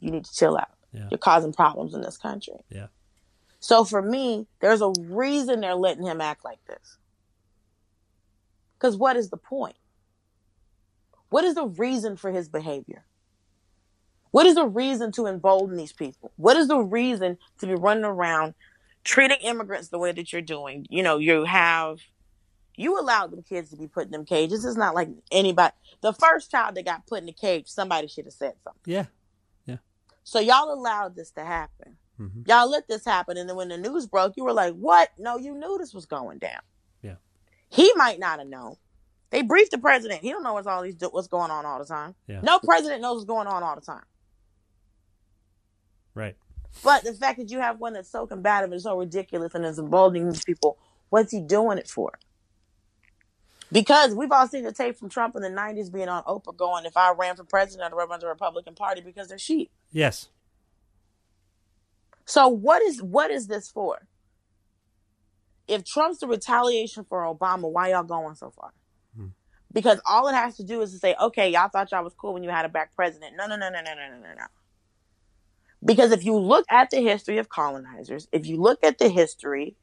you need to chill out. Yeah. You're causing problems in this country." Yeah. So for me, there's a reason they're letting him act like this. Because what is the point? What is the reason for his behavior? What is the reason to embolden these people? What is the reason to be running around treating immigrants the way that you're doing? You know, you have, you allowed them kids to be put in them cages. It's not like anybody, the first child that got put in the cage, somebody should have said something. Yeah. Yeah. So y'all allowed this to happen. Mhm. Y'all let this happen. And then when the news broke, you were like, what? No, you knew this was going down. Yeah. He might not have known. They briefed the president. He don't know what's all these what's going on all the time. Yeah. No president knows what's going on all the time. Right. But the fact that you have one that's so combative and so ridiculous and is emboldening these people, what's he doing it for? Because we've all seen the tape from Trump in the '90s being on Oprah going, "If I ran for president, I'd run the Republican Party because they're sheep." Yes. So what is what is this for? If Trump's the retaliation for Obama, why y'all going so far? Hmm. Because all it has to do is to say, okay, y'all thought y'all was cool when you had a black president. No, no, no, no, no, no, no, no, no. Because if you look at the history of colonizers, if you look at the history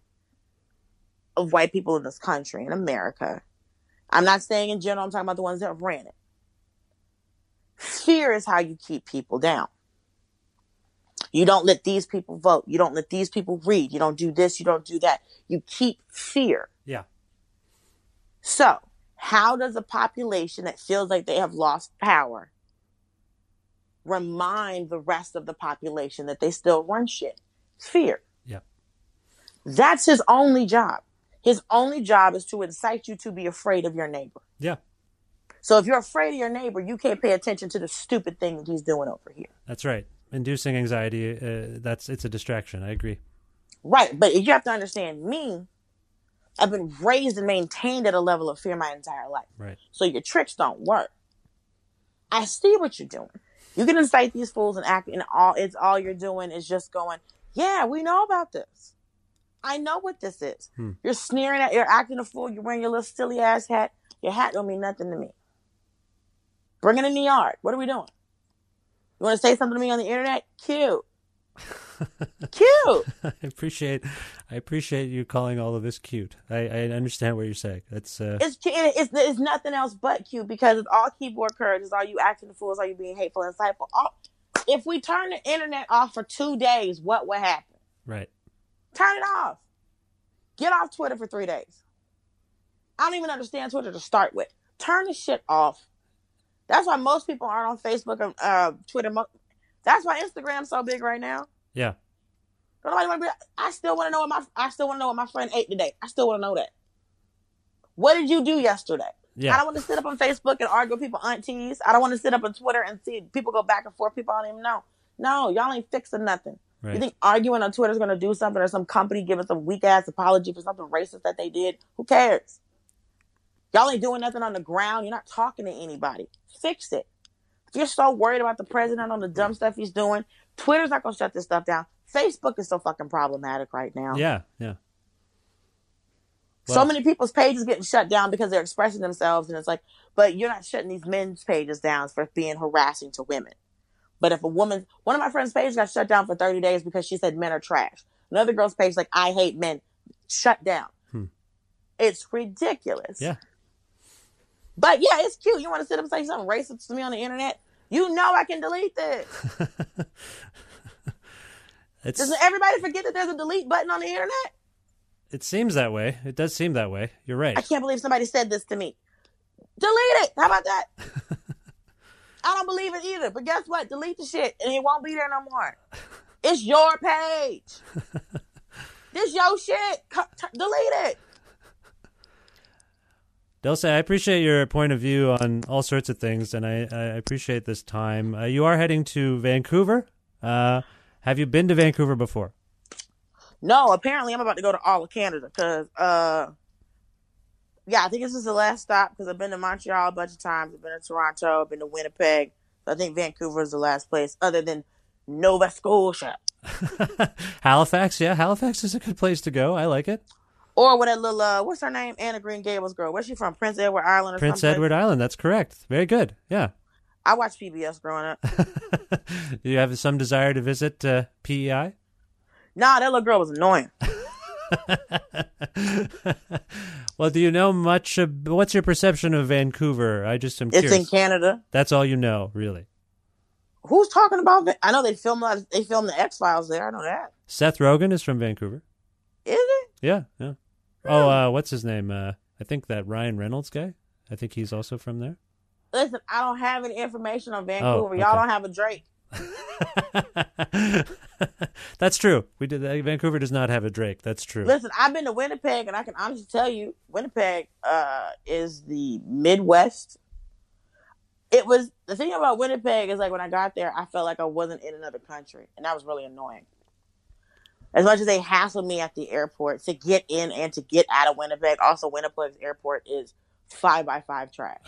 of white people in this country, in America, I'm not saying in general, I'm talking about the ones that have ran it. Fear is how you keep people down. You don't let these people vote. You don't let these people read. You don't do this. You don't do that. You keep fear. Yeah. So, how does a population that feels like they have lost power remind the rest of the population that they still run shit? Fear. Yeah. That's his only job. His only job is to incite you to be afraid of your neighbor. Yeah. So if you're afraid of your neighbor, you can't pay attention to the stupid thing that he's doing over here. That's right. Inducing anxiety. Uh, that's it's a distraction. I agree. Right. But you have to understand me. I've been raised and maintained at a level of fear my entire life. Right. So your tricks don't work. I see what you're doing. You can incite these fools and act and all it's all you're doing is just going, Yeah, we know about this. I know what this is. Hmm. You're sneering at you're acting a fool, you're wearing your little silly ass hat. Your hat don't mean nothing to me. Bring it in the yard. What are we doing? You want to say something to me on the internet? Cute. Cute. *laughs* I appreciate. I appreciate you calling all of this cute. I, I understand what you're saying. That's uh, It's, it's it's nothing else but cute because it's all keyboard courage. It's all you acting the fool. It's all you being hateful and insightful. All, if we turn the internet off for two days, what would happen? right. Turn it off. Get off Twitter for three days. I don't even understand Twitter to start with. Turn the shit off. That's why most people aren't on Facebook and uh, Twitter. That's why Instagram's so big right now. Yeah. Don't nobody wanna be, I still want to know what my I still want to know what my friend ate today. I still want to know that. What did you do yesterday? Yeah. I don't want to sit up on Facebook and argue with people aunties. I don't want to sit up on Twitter and see people go back and forth. People I don't even know. No, y'all ain't fixing nothing. Right. You think arguing on Twitter is going to do something or some company giving some weak ass apology for something racist that they did? Who cares? Y'all ain't doing nothing on the ground. You're not talking to anybody. Fix it. You're so worried about the president on the dumb stuff he's doing, Twitter's not going to shut this stuff down. Facebook is so fucking problematic right now. Yeah, yeah. so many people's pages getting shut down because they're expressing themselves, and it's like, but you're not shutting these men's pages down for being harassing to women. But if a woman, one of my friends' pages got shut down for 30 days because she said men are trash. Another girl's page like I hate men, shut down. Hmm. It's ridiculous. Yeah. But yeah, it's cute. You want to sit up and say something racist to me on the internet? You know I can delete this. *laughs* It's Doesn't everybody forget that there's a delete button on the internet? it seems that way. It does seem that way. You're right. I can't believe somebody said this to me. Delete it. How about that? *laughs* I don't believe it either. But guess what? Delete the shit and it won't be there no more. It's your page. *laughs* this your shit. Delete it. Dulce, I appreciate your point of view on all sorts of things, and I, I appreciate this time. Uh, you are heading to Vancouver. Uh, have you been to Vancouver before? No, apparently I'm about to go to all of Canada because, uh, yeah, I think this is the last stop because I've been to Montreal a bunch of times. I've been to Toronto. I've been to Winnipeg. So I think Vancouver is the last place other than Nova Scotia. *laughs* Halifax, yeah, Halifax is a good place to go. I like it. Or with that little, uh, what's her name? Anne of Green Gables girl. Where's she from? Prince Edward Island or Prince? Edward Island, that's correct. Very good. Yeah. I watched PBS growing up. Do *laughs* you have some desire to visit uh, PEI? nah, that little girl was annoying. *laughs* well, do you know much? Of, what's your perception of Vancouver? I just am It's curious. in Canada. That's all you know, really. Who's talking about? I know they film a lot. They film the X Files there. I know that. Seth Rogen is from Vancouver. Is it? Yeah, yeah. Oh, uh, what's his name? Uh, I think that Ryan Reynolds guy. I think he's also from there. Listen, I don't have any information on Vancouver. okay. Y'all don't have a Drake. *laughs* That's true. We did. Uh, Vancouver does not have a Drake. That's true. Listen, I've been to Winnipeg, and I can honestly tell you, Winnipeg uh, is the Midwest. It was the thing about Winnipeg is like when I got there, I felt like I wasn't in another country, and that was really annoying. As much as they hassle me at the airport to get in and to get out of Winnipeg, also Winnipeg's airport is five by five trash.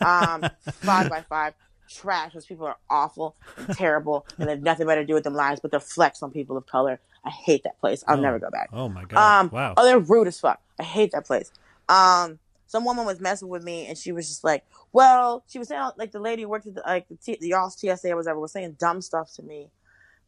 um, *laughs* five by five trash. Those people are awful and terrible, and they have nothing better to do with their lives but to flex on people of color. I hate that place. I'll Oh. never go back. Oh my god! Um, wow. Oh, they're rude as fuck. I hate that place. Um, some woman was messing with me, and she was just like, "Well," she was saying like the lady who worked at the, like the, T- the y'all's TSA or whatever was saying dumb stuff to me,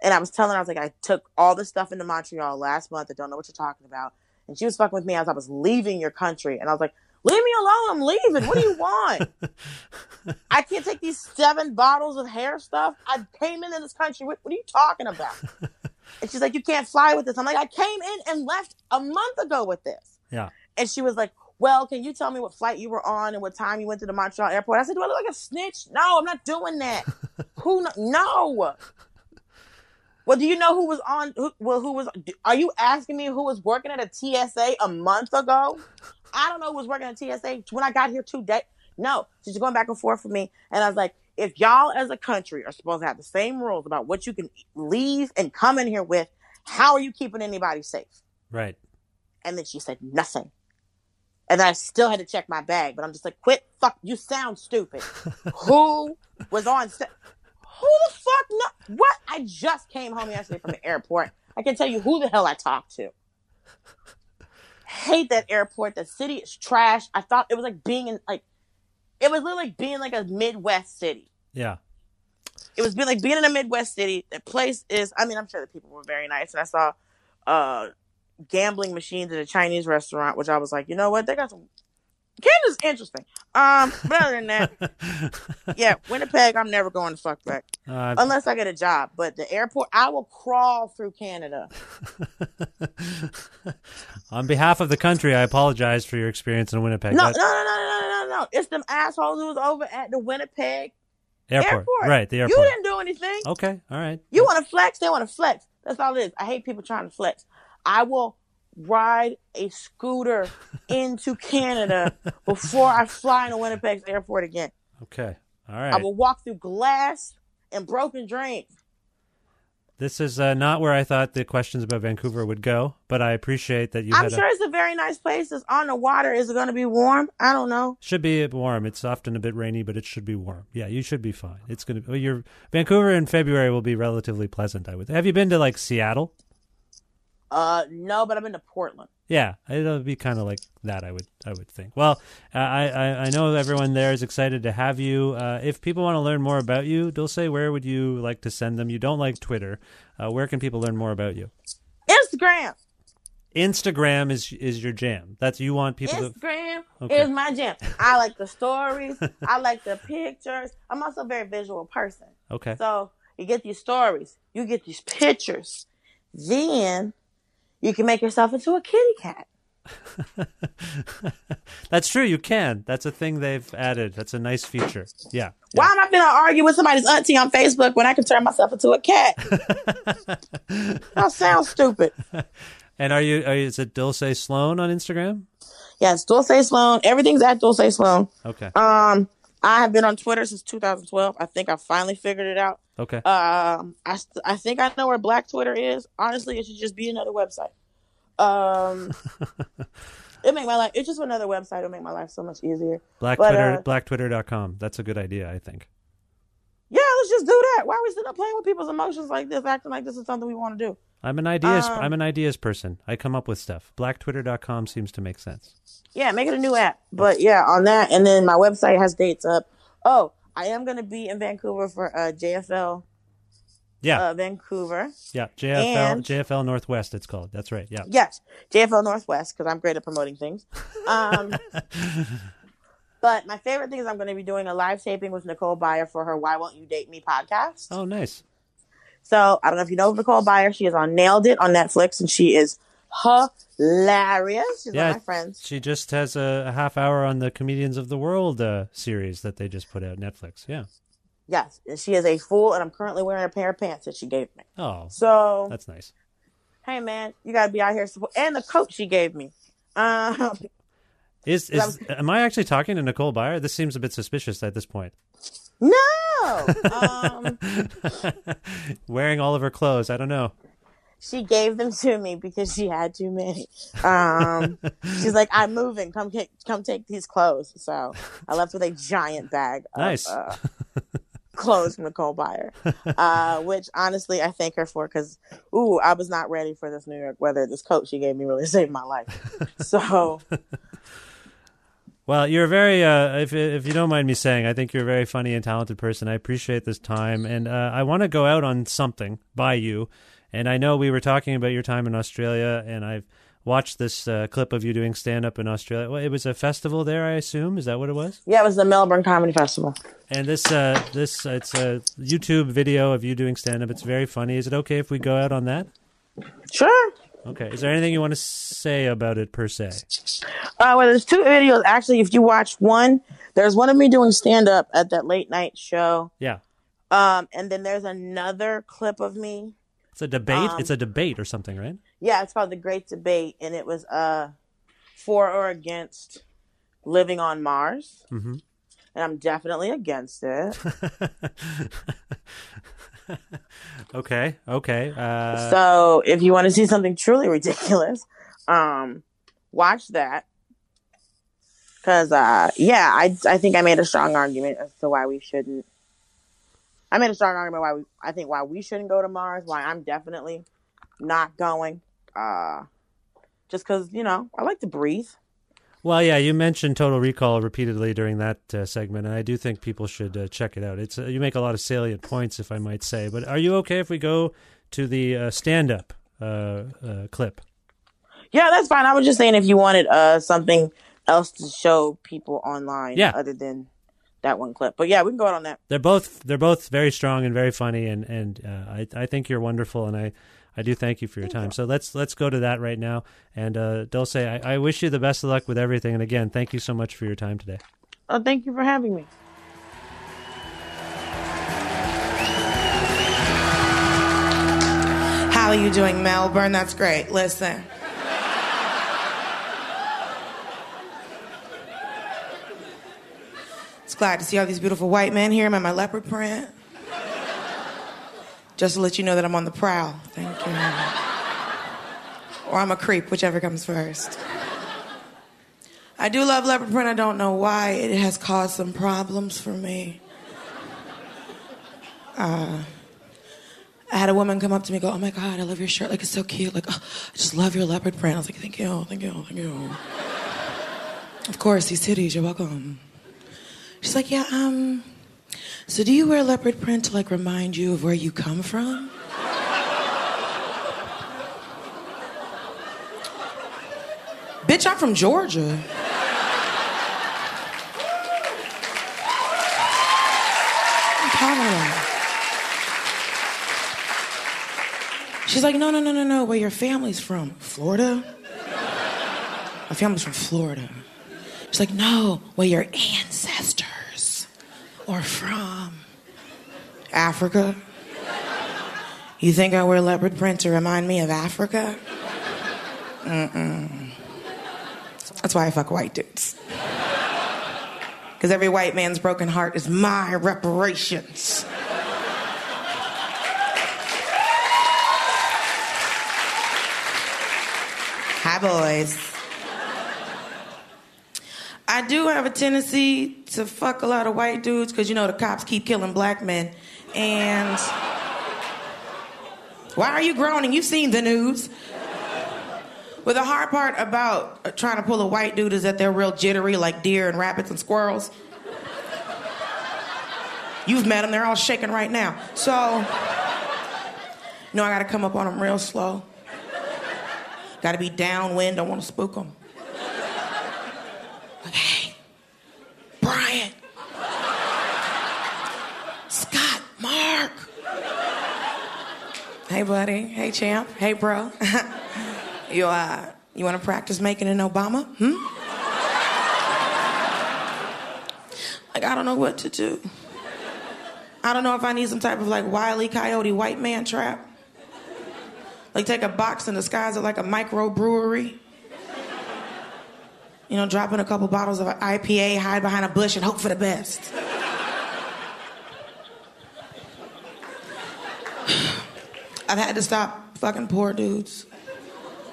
and I was telling her I was like, I took all this stuff into Montreal last month. I don't know what you're talking about, and she was fucking with me as I was leaving your country, and I was like. Leave me alone. I'm leaving. What do you want? *laughs* I can't take these seven bottles of hair stuff. I came into this country. What, what are you talking about? *laughs* And she's like, You can't fly with this. I'm like, I came in and left a month ago with this. Yeah. And she was like, Well, can you tell me what flight you were on and what time you went to the Montreal airport? I said, Do I look like a snitch? No, I'm not doing that. *laughs* who? No. Well, do you know who was on? Who, well, who was? Are you asking me who was working at a TSA a month ago? I don't know who was working at TSA when I got here today. No, she's going back and forth with me, and I was like, if y'all as a country are supposed to have the same rules about what you can leave and come in here with, how are you keeping anybody safe? Right. And then she said nothing. And I still had to check my bag, but I'm just like, quit, fuck, you sound stupid. *laughs* Who was on set? Who the fuck? No, what? I just came home yesterday from the airport. I can tell you who the hell I talked to. Hate that airport. The city is trash. I thought it was like being in like, it was literally like being like a Midwest city. Yeah. It was being like being in a Midwest city. The place is. I mean, I'm sure the people were very nice, and I saw uh gambling machines at a Chinese restaurant, which I was like, you know what? They got some. Canada's interesting. Um, but other than that, *laughs* yeah, Winnipeg, I'm never going to fuck back Uh, unless I get a job. But the airport, I will crawl through Canada. *laughs* on behalf of the country, I apologize for your experience in Winnipeg. No, no, no, no, no, no, no, no. It's them assholes who was over at the Winnipeg airport. Right, the airport. You didn't do anything. Okay, all right. You want to flex? They want to flex. That's all it is. I hate people trying to flex. I will ride a scooter into Canada before I fly into Winnipeg's airport again. Okay. All I will walk through glass and broken drains. This is uh, not where I thought the questions about Vancouver would go, but I appreciate that you I'm sure a, it's a very nice place. It's on the water. Is it going to be warm? I don't know. should be warm. It's often a bit rainy, but it should be warm. Yeah, you should be fine. It's gonna. Well, your Vancouver in February will be relatively pleasant. I would. Have you been to like Seattle? Uh, no, but I've been to Portland. Yeah, it'll be kind of like that. I would, I would think. Well, uh, I, I, I know everyone there is excited to have you. Uh, if people want to learn more about you, Dulce, where would you like to send them? You don't like Twitter. Uh, where can people learn more about you? Instagram. Instagram is is your jam. That's you want people to. Instagram Okay. is my jam. I like the stories. *laughs* I like the pictures. I'm also a very visual person. Okay. So you get these stories, you get these pictures, then you can make yourself into a kitty cat. *laughs* That's true. You can. That's a thing they've added. That's a nice feature. Yeah. Why am I gonna argue with somebody's auntie on Facebook when I can turn myself into a cat? *laughs* that sounds stupid. *laughs* And are you? Are you is it Dulce Sloan on Instagram? Yes, Dulce Sloan. Everything's at Dulce Sloan. Okay. Um, I have been on Twitter since 2012. I think I finally figured it out. Okay. Um, I st- I think I know where Black Twitter is. Honestly, it should just be another website. Um, *laughs* it make my life. It's just another website. It'll make my life so much easier. Black But, Twitter. uh, blacktwitter.com. That's a good idea. I think. Yeah, let's just do that. Why are we sitting up playing with people's emotions like this, acting like this is something we want to do? I'm an ideas. Um, I'm an ideas person. I come up with stuff. Blacktwitter.com seems to make sense. Yeah, make it a new app. But yeah, on that, and then my website has dates up. Oh, I am gonna be in Vancouver for uh, JFL. Yeah. Uh, Vancouver. Yeah. JFL. and- JFL Northwest. It's called. That's right. Yeah. Yes, JFL Northwest because I'm great at promoting things. Um, *laughs* but my favorite thing is I'm going to be doing a live taping with Nicole Byer for her "Why Won't You Date Me" podcast. Oh, nice. So I don't know if you know Nicole Byer. She is on Nailed It on Netflix, and she is hilarious. She's one yeah. of my friends. She just has a, a half hour on the Comedians of the World uh, series that they just put out Netflix. Yeah. Yes, and she is a fool, and I'm currently wearing a pair of pants that she gave me. Oh. So That's nice. hey, man, you got to be out here support. And the coat she gave me. Um, Is is *laughs* am I actually talking to Nicole Byer? This seems a bit suspicious at this point. no, *laughs* um, *laughs* Wearing all of her clothes. I don't know. She gave them to me because she had too many. Um, she's like, I'm moving. Come, get, come take these clothes. So I left with a giant bag. Of, Nice. Uh, clothes from Nicole Byer, uh, which honestly I thank her for because, ooh, I was not ready for this New York weather. This coat she gave me really *laughs* saved my life. So Well, you're a very, uh, if if you don't mind me saying, I think you're a very funny and talented person. I appreciate this time, and uh, I want to go out on something by you. And I know we were talking about your time in Australia, and I've watched this uh, clip of you doing stand up in Australia. Well, it was a festival there, I assume. Is that what it was? yeah, it was the Melbourne Comedy Festival. And this, uh, this, it's a YouTube video of you doing stand up. It's very funny. Is it okay if we go out on that? Sure. Okay. Is there anything you want to say about it per se? Uh, well, there's two videos. Actually, if you watch one, there's one of me doing stand up at that late night show. Yeah. Um, and then there's another clip of me. It's a debate. Um, it's a debate or something, right? Yeah, it's called The Great Debate, and it was uh for or against living on Mars. Mm-hmm. And I'm definitely against it. *laughs* Okay. Okay. Uh, so if you want to see something truly ridiculous, um, watch that. Cause uh, yeah, I I think I made a strong argument as to why we shouldn't. I made a strong argument why we I think why we shouldn't go to Mars. Why I'm definitely not going. Uh, just cause you know I like to breathe. Well, yeah, you mentioned Total Recall repeatedly during that uh, segment, and I do think people should uh, check it out. It's uh, you make a lot of salient points, if I might say. But are you okay if we go to the uh, stand-up uh, uh, clip? Yeah, that's fine. I was just saying if you wanted uh something else to show people online, Yeah. other than that one clip. But yeah, we can go out on that. They're both they're both very strong and very funny, and and uh, I I think you're wonderful, and I. I do thank you for your time. So let's let's go to that right now. And uh, Dulce, I, I wish you the best of luck with everything. And again, thank you so much for your time today. Oh, thank you for having me. How are you doing, Melbourne? That's great. Listen. Glad to see all these beautiful white men here. I'm in my leopard print. Just to let you know that I'm on the prowl. Thank you. Or I'm a creep, whichever comes first. I do love leopard print. I don't know why. It has caused some problems for me. Uh, I had a woman come up to me and go, Oh my God, I love your shirt. Like, it's so cute. Like, oh, I just love your leopard print. I was like, Thank you, thank you, thank you. of course, these titties, you're welcome. She's like, Yeah, um, so do you wear leopard print to like remind you of where you come from? Bitch, I'm from Georgia. She's like, no, no, no, no, no. Where your family's from? Florida? My family's from Florida. She's like, no, where your ancestors are from? Africa? You think I wear leopard print to remind me of Africa? Mm-mm. That's why I fuck white dudes. Because every white man's broken heart is my reparations. Hi, boys. I do have a tendency to fuck a lot of white dudes because you know the cops keep killing black men. And why are you groaning? You've seen the news. But the hard part about uh, trying to pull a white dude is that they're real jittery, like deer and rabbits and squirrels. You've met them, they're all shaking right now. So, know, I gotta come up on them real slow. Gotta be downwind, don't wanna spook them. Like, hey, Brian, Scott, Mark. Hey, buddy. Hey, champ. Hey, bro. *laughs* You, uh, you want to practice making an Obama? Hmm? like, I don't know what to do. I don't know if I need some type of like wily coyote white man trap. Like, take a box and disguise it like a micro brewery. You know, drop in a couple bottles of IPA, hide behind a bush, and hope for the best. I've had to stop fucking poor dudes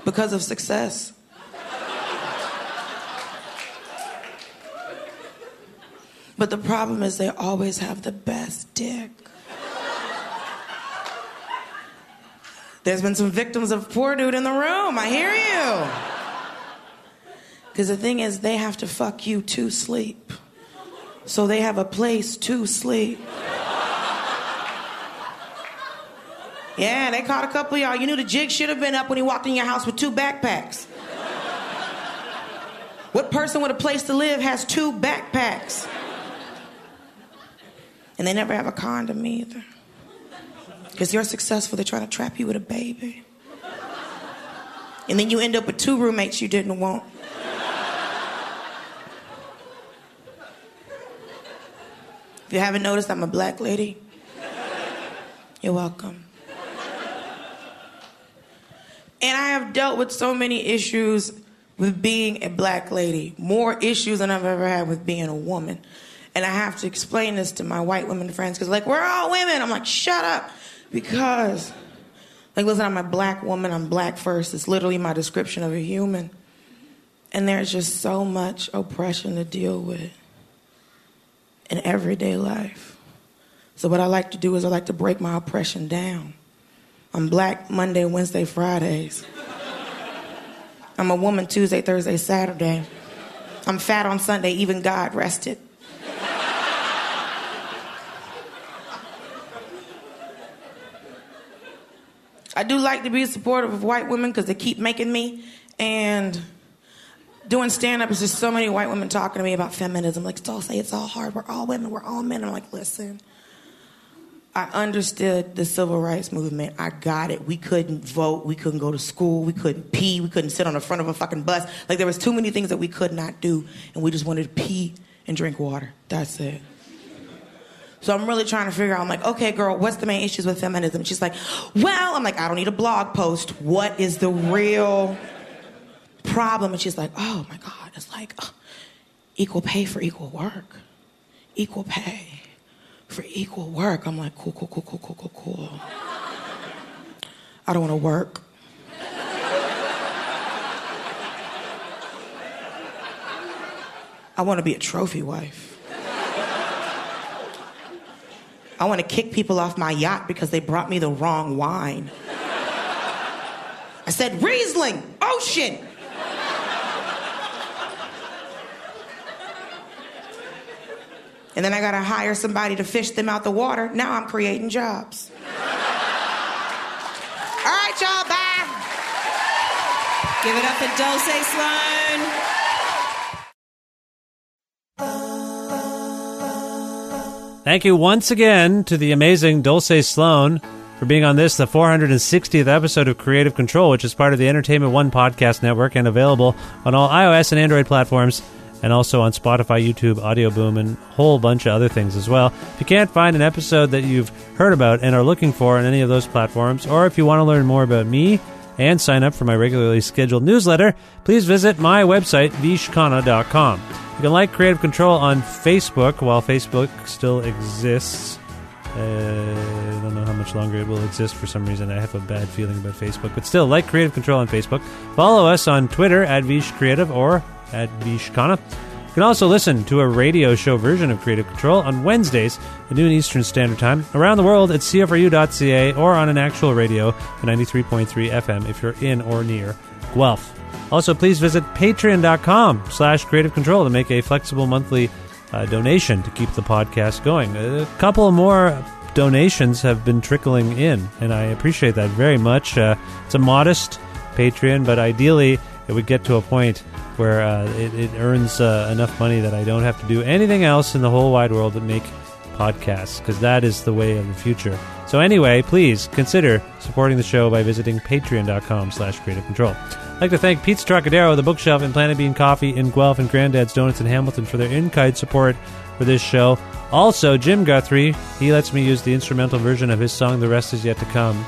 because of success. But the problem is they always have the best dick. There's been some victims of poor dude in the room. I hear you. Because the thing is, they have to fuck you to sleep. So they have a place to sleep. Yeah, they caught a couple y'all. You knew the jig should have been up when he walked in your house with two backpacks. What person with a place to live has two backpacks? And they never have a condom either. Because you're successful, they're trying to trap you with a baby. And then you end up with two roommates you didn't want. If you haven't noticed, I'm a black lady. You're welcome. And I have dealt with so many issues with being a black lady, more issues than I've ever had with being a woman. And I have to explain this to my white women friends because, like, we're all women. I'm like, shut up. Because, like, listen, I'm a black woman. I'm black first. It's literally my description of a human. And there's just so much oppression to deal with in everyday life. So, what I like to do is I like to break my oppression down. I'm black Monday, Wednesday, Fridays. I'm a woman Tuesday, Thursday, Saturday. I'm fat on Sunday, even God rested. I do like to be supportive of white women because they keep making me. And doing stand up is just so many white women talking to me about feminism. Like, it's all say it's all hard. We're all women. We're all men. I'm like, listen, I understood the civil rights movement. I got it. We couldn't vote. We couldn't go to school. We couldn't pee. We couldn't sit on the front of a fucking bus. Like there was too many things that we could not do, and we just wanted to pee and drink water. That's it. So I'm really trying to figure out. I'm like, okay, girl, what's the main issues with feminism? She's like, well, I'm like, I don't need a blog post. What is the real problem? And she's like, oh my god, it's like uh, equal pay for equal work equal pay for equal work. I'm like, cool, cool, cool, cool, cool, cool, cool. I don't want to work. I want to be a trophy wife. I want to kick people off my yacht because they brought me the wrong wine. I said, Riesling, ocean. And then I got to hire somebody to fish them out the water. Now I'm creating jobs. All right, y'all, bye. Give it up for Dulce Sloan. Thank you once again to the amazing Dulce Sloan for being on this, the 460th episode of Creative Control, which is part of the Entertainment One podcast network and available on all iOS and Android platforms and also on Spotify, YouTube, Audio Boom, and a whole bunch of other things as well. If you can't find an episode that you've heard about and are looking for on any of those platforms, or if you want to learn more about me and sign up for my regularly scheduled newsletter, please visit my website, vishkhanna.com. You can like Creative Control on Facebook while Facebook still exists. Uh, I don't know how much longer it will exist for some reason. I have a bad feeling about Facebook. But still, like Creative Control on Facebook. Follow us on Twitter at Vish Creative or at Vishkhanna. You can also listen to a radio show version of Creative Control on Wednesdays at noon Eastern Standard Time around the world at CFRU.ca or on an actual radio at 93.3 FM if you're in or near Guelph. Also, please visit patreon.com slash creative control to make a flexible monthly uh, donation to keep the podcast going. A couple more donations have been trickling in, and I appreciate that very much. Uh, it's a modest Patreon, but ideally it would get to a point where uh, it, it, earns uh, enough money that I don't have to do anything else in the whole wide world but make podcasts, because that is the way of the future. So anyway, please consider supporting the show by visiting patreon.com slash creative control. I'd like to thank Pete's Trocadero, The Bookshelf, and Planet Bean Coffee in Guelph and Granddad's Donuts in Hamilton for their in-kind support for this show. Also, Jim Guthrie, he lets me use the instrumental version of his song The Rest Is Yet to Come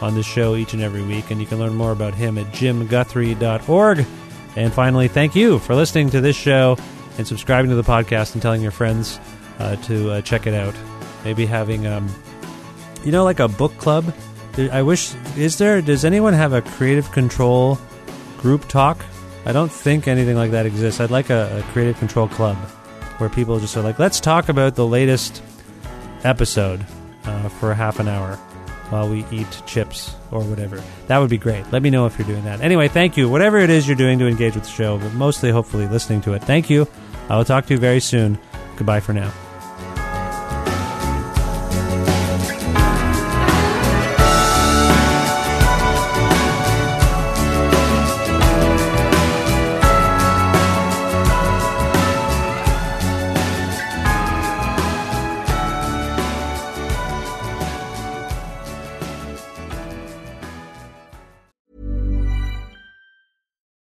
on this show each and every week, and you can learn more about him at jimguthrie.org. And finally, thank you for listening to this show and subscribing to the podcast and telling your friends uh, to uh, check it out. Maybe having, um, you know, like a book club. I wish, is there, does anyone have a creative control group talk? I don't think anything like that exists. I'd like a, a creative control club where people just are like, let's talk about the latest episode uh, for half an hour while we eat chips or whatever. That would be great. Let me know if you're doing that. Anyway, thank you. Whatever it is you're doing to engage with the show, but mostly, hopefully, listening to it. Thank you. I will talk to you very soon. Goodbye for now.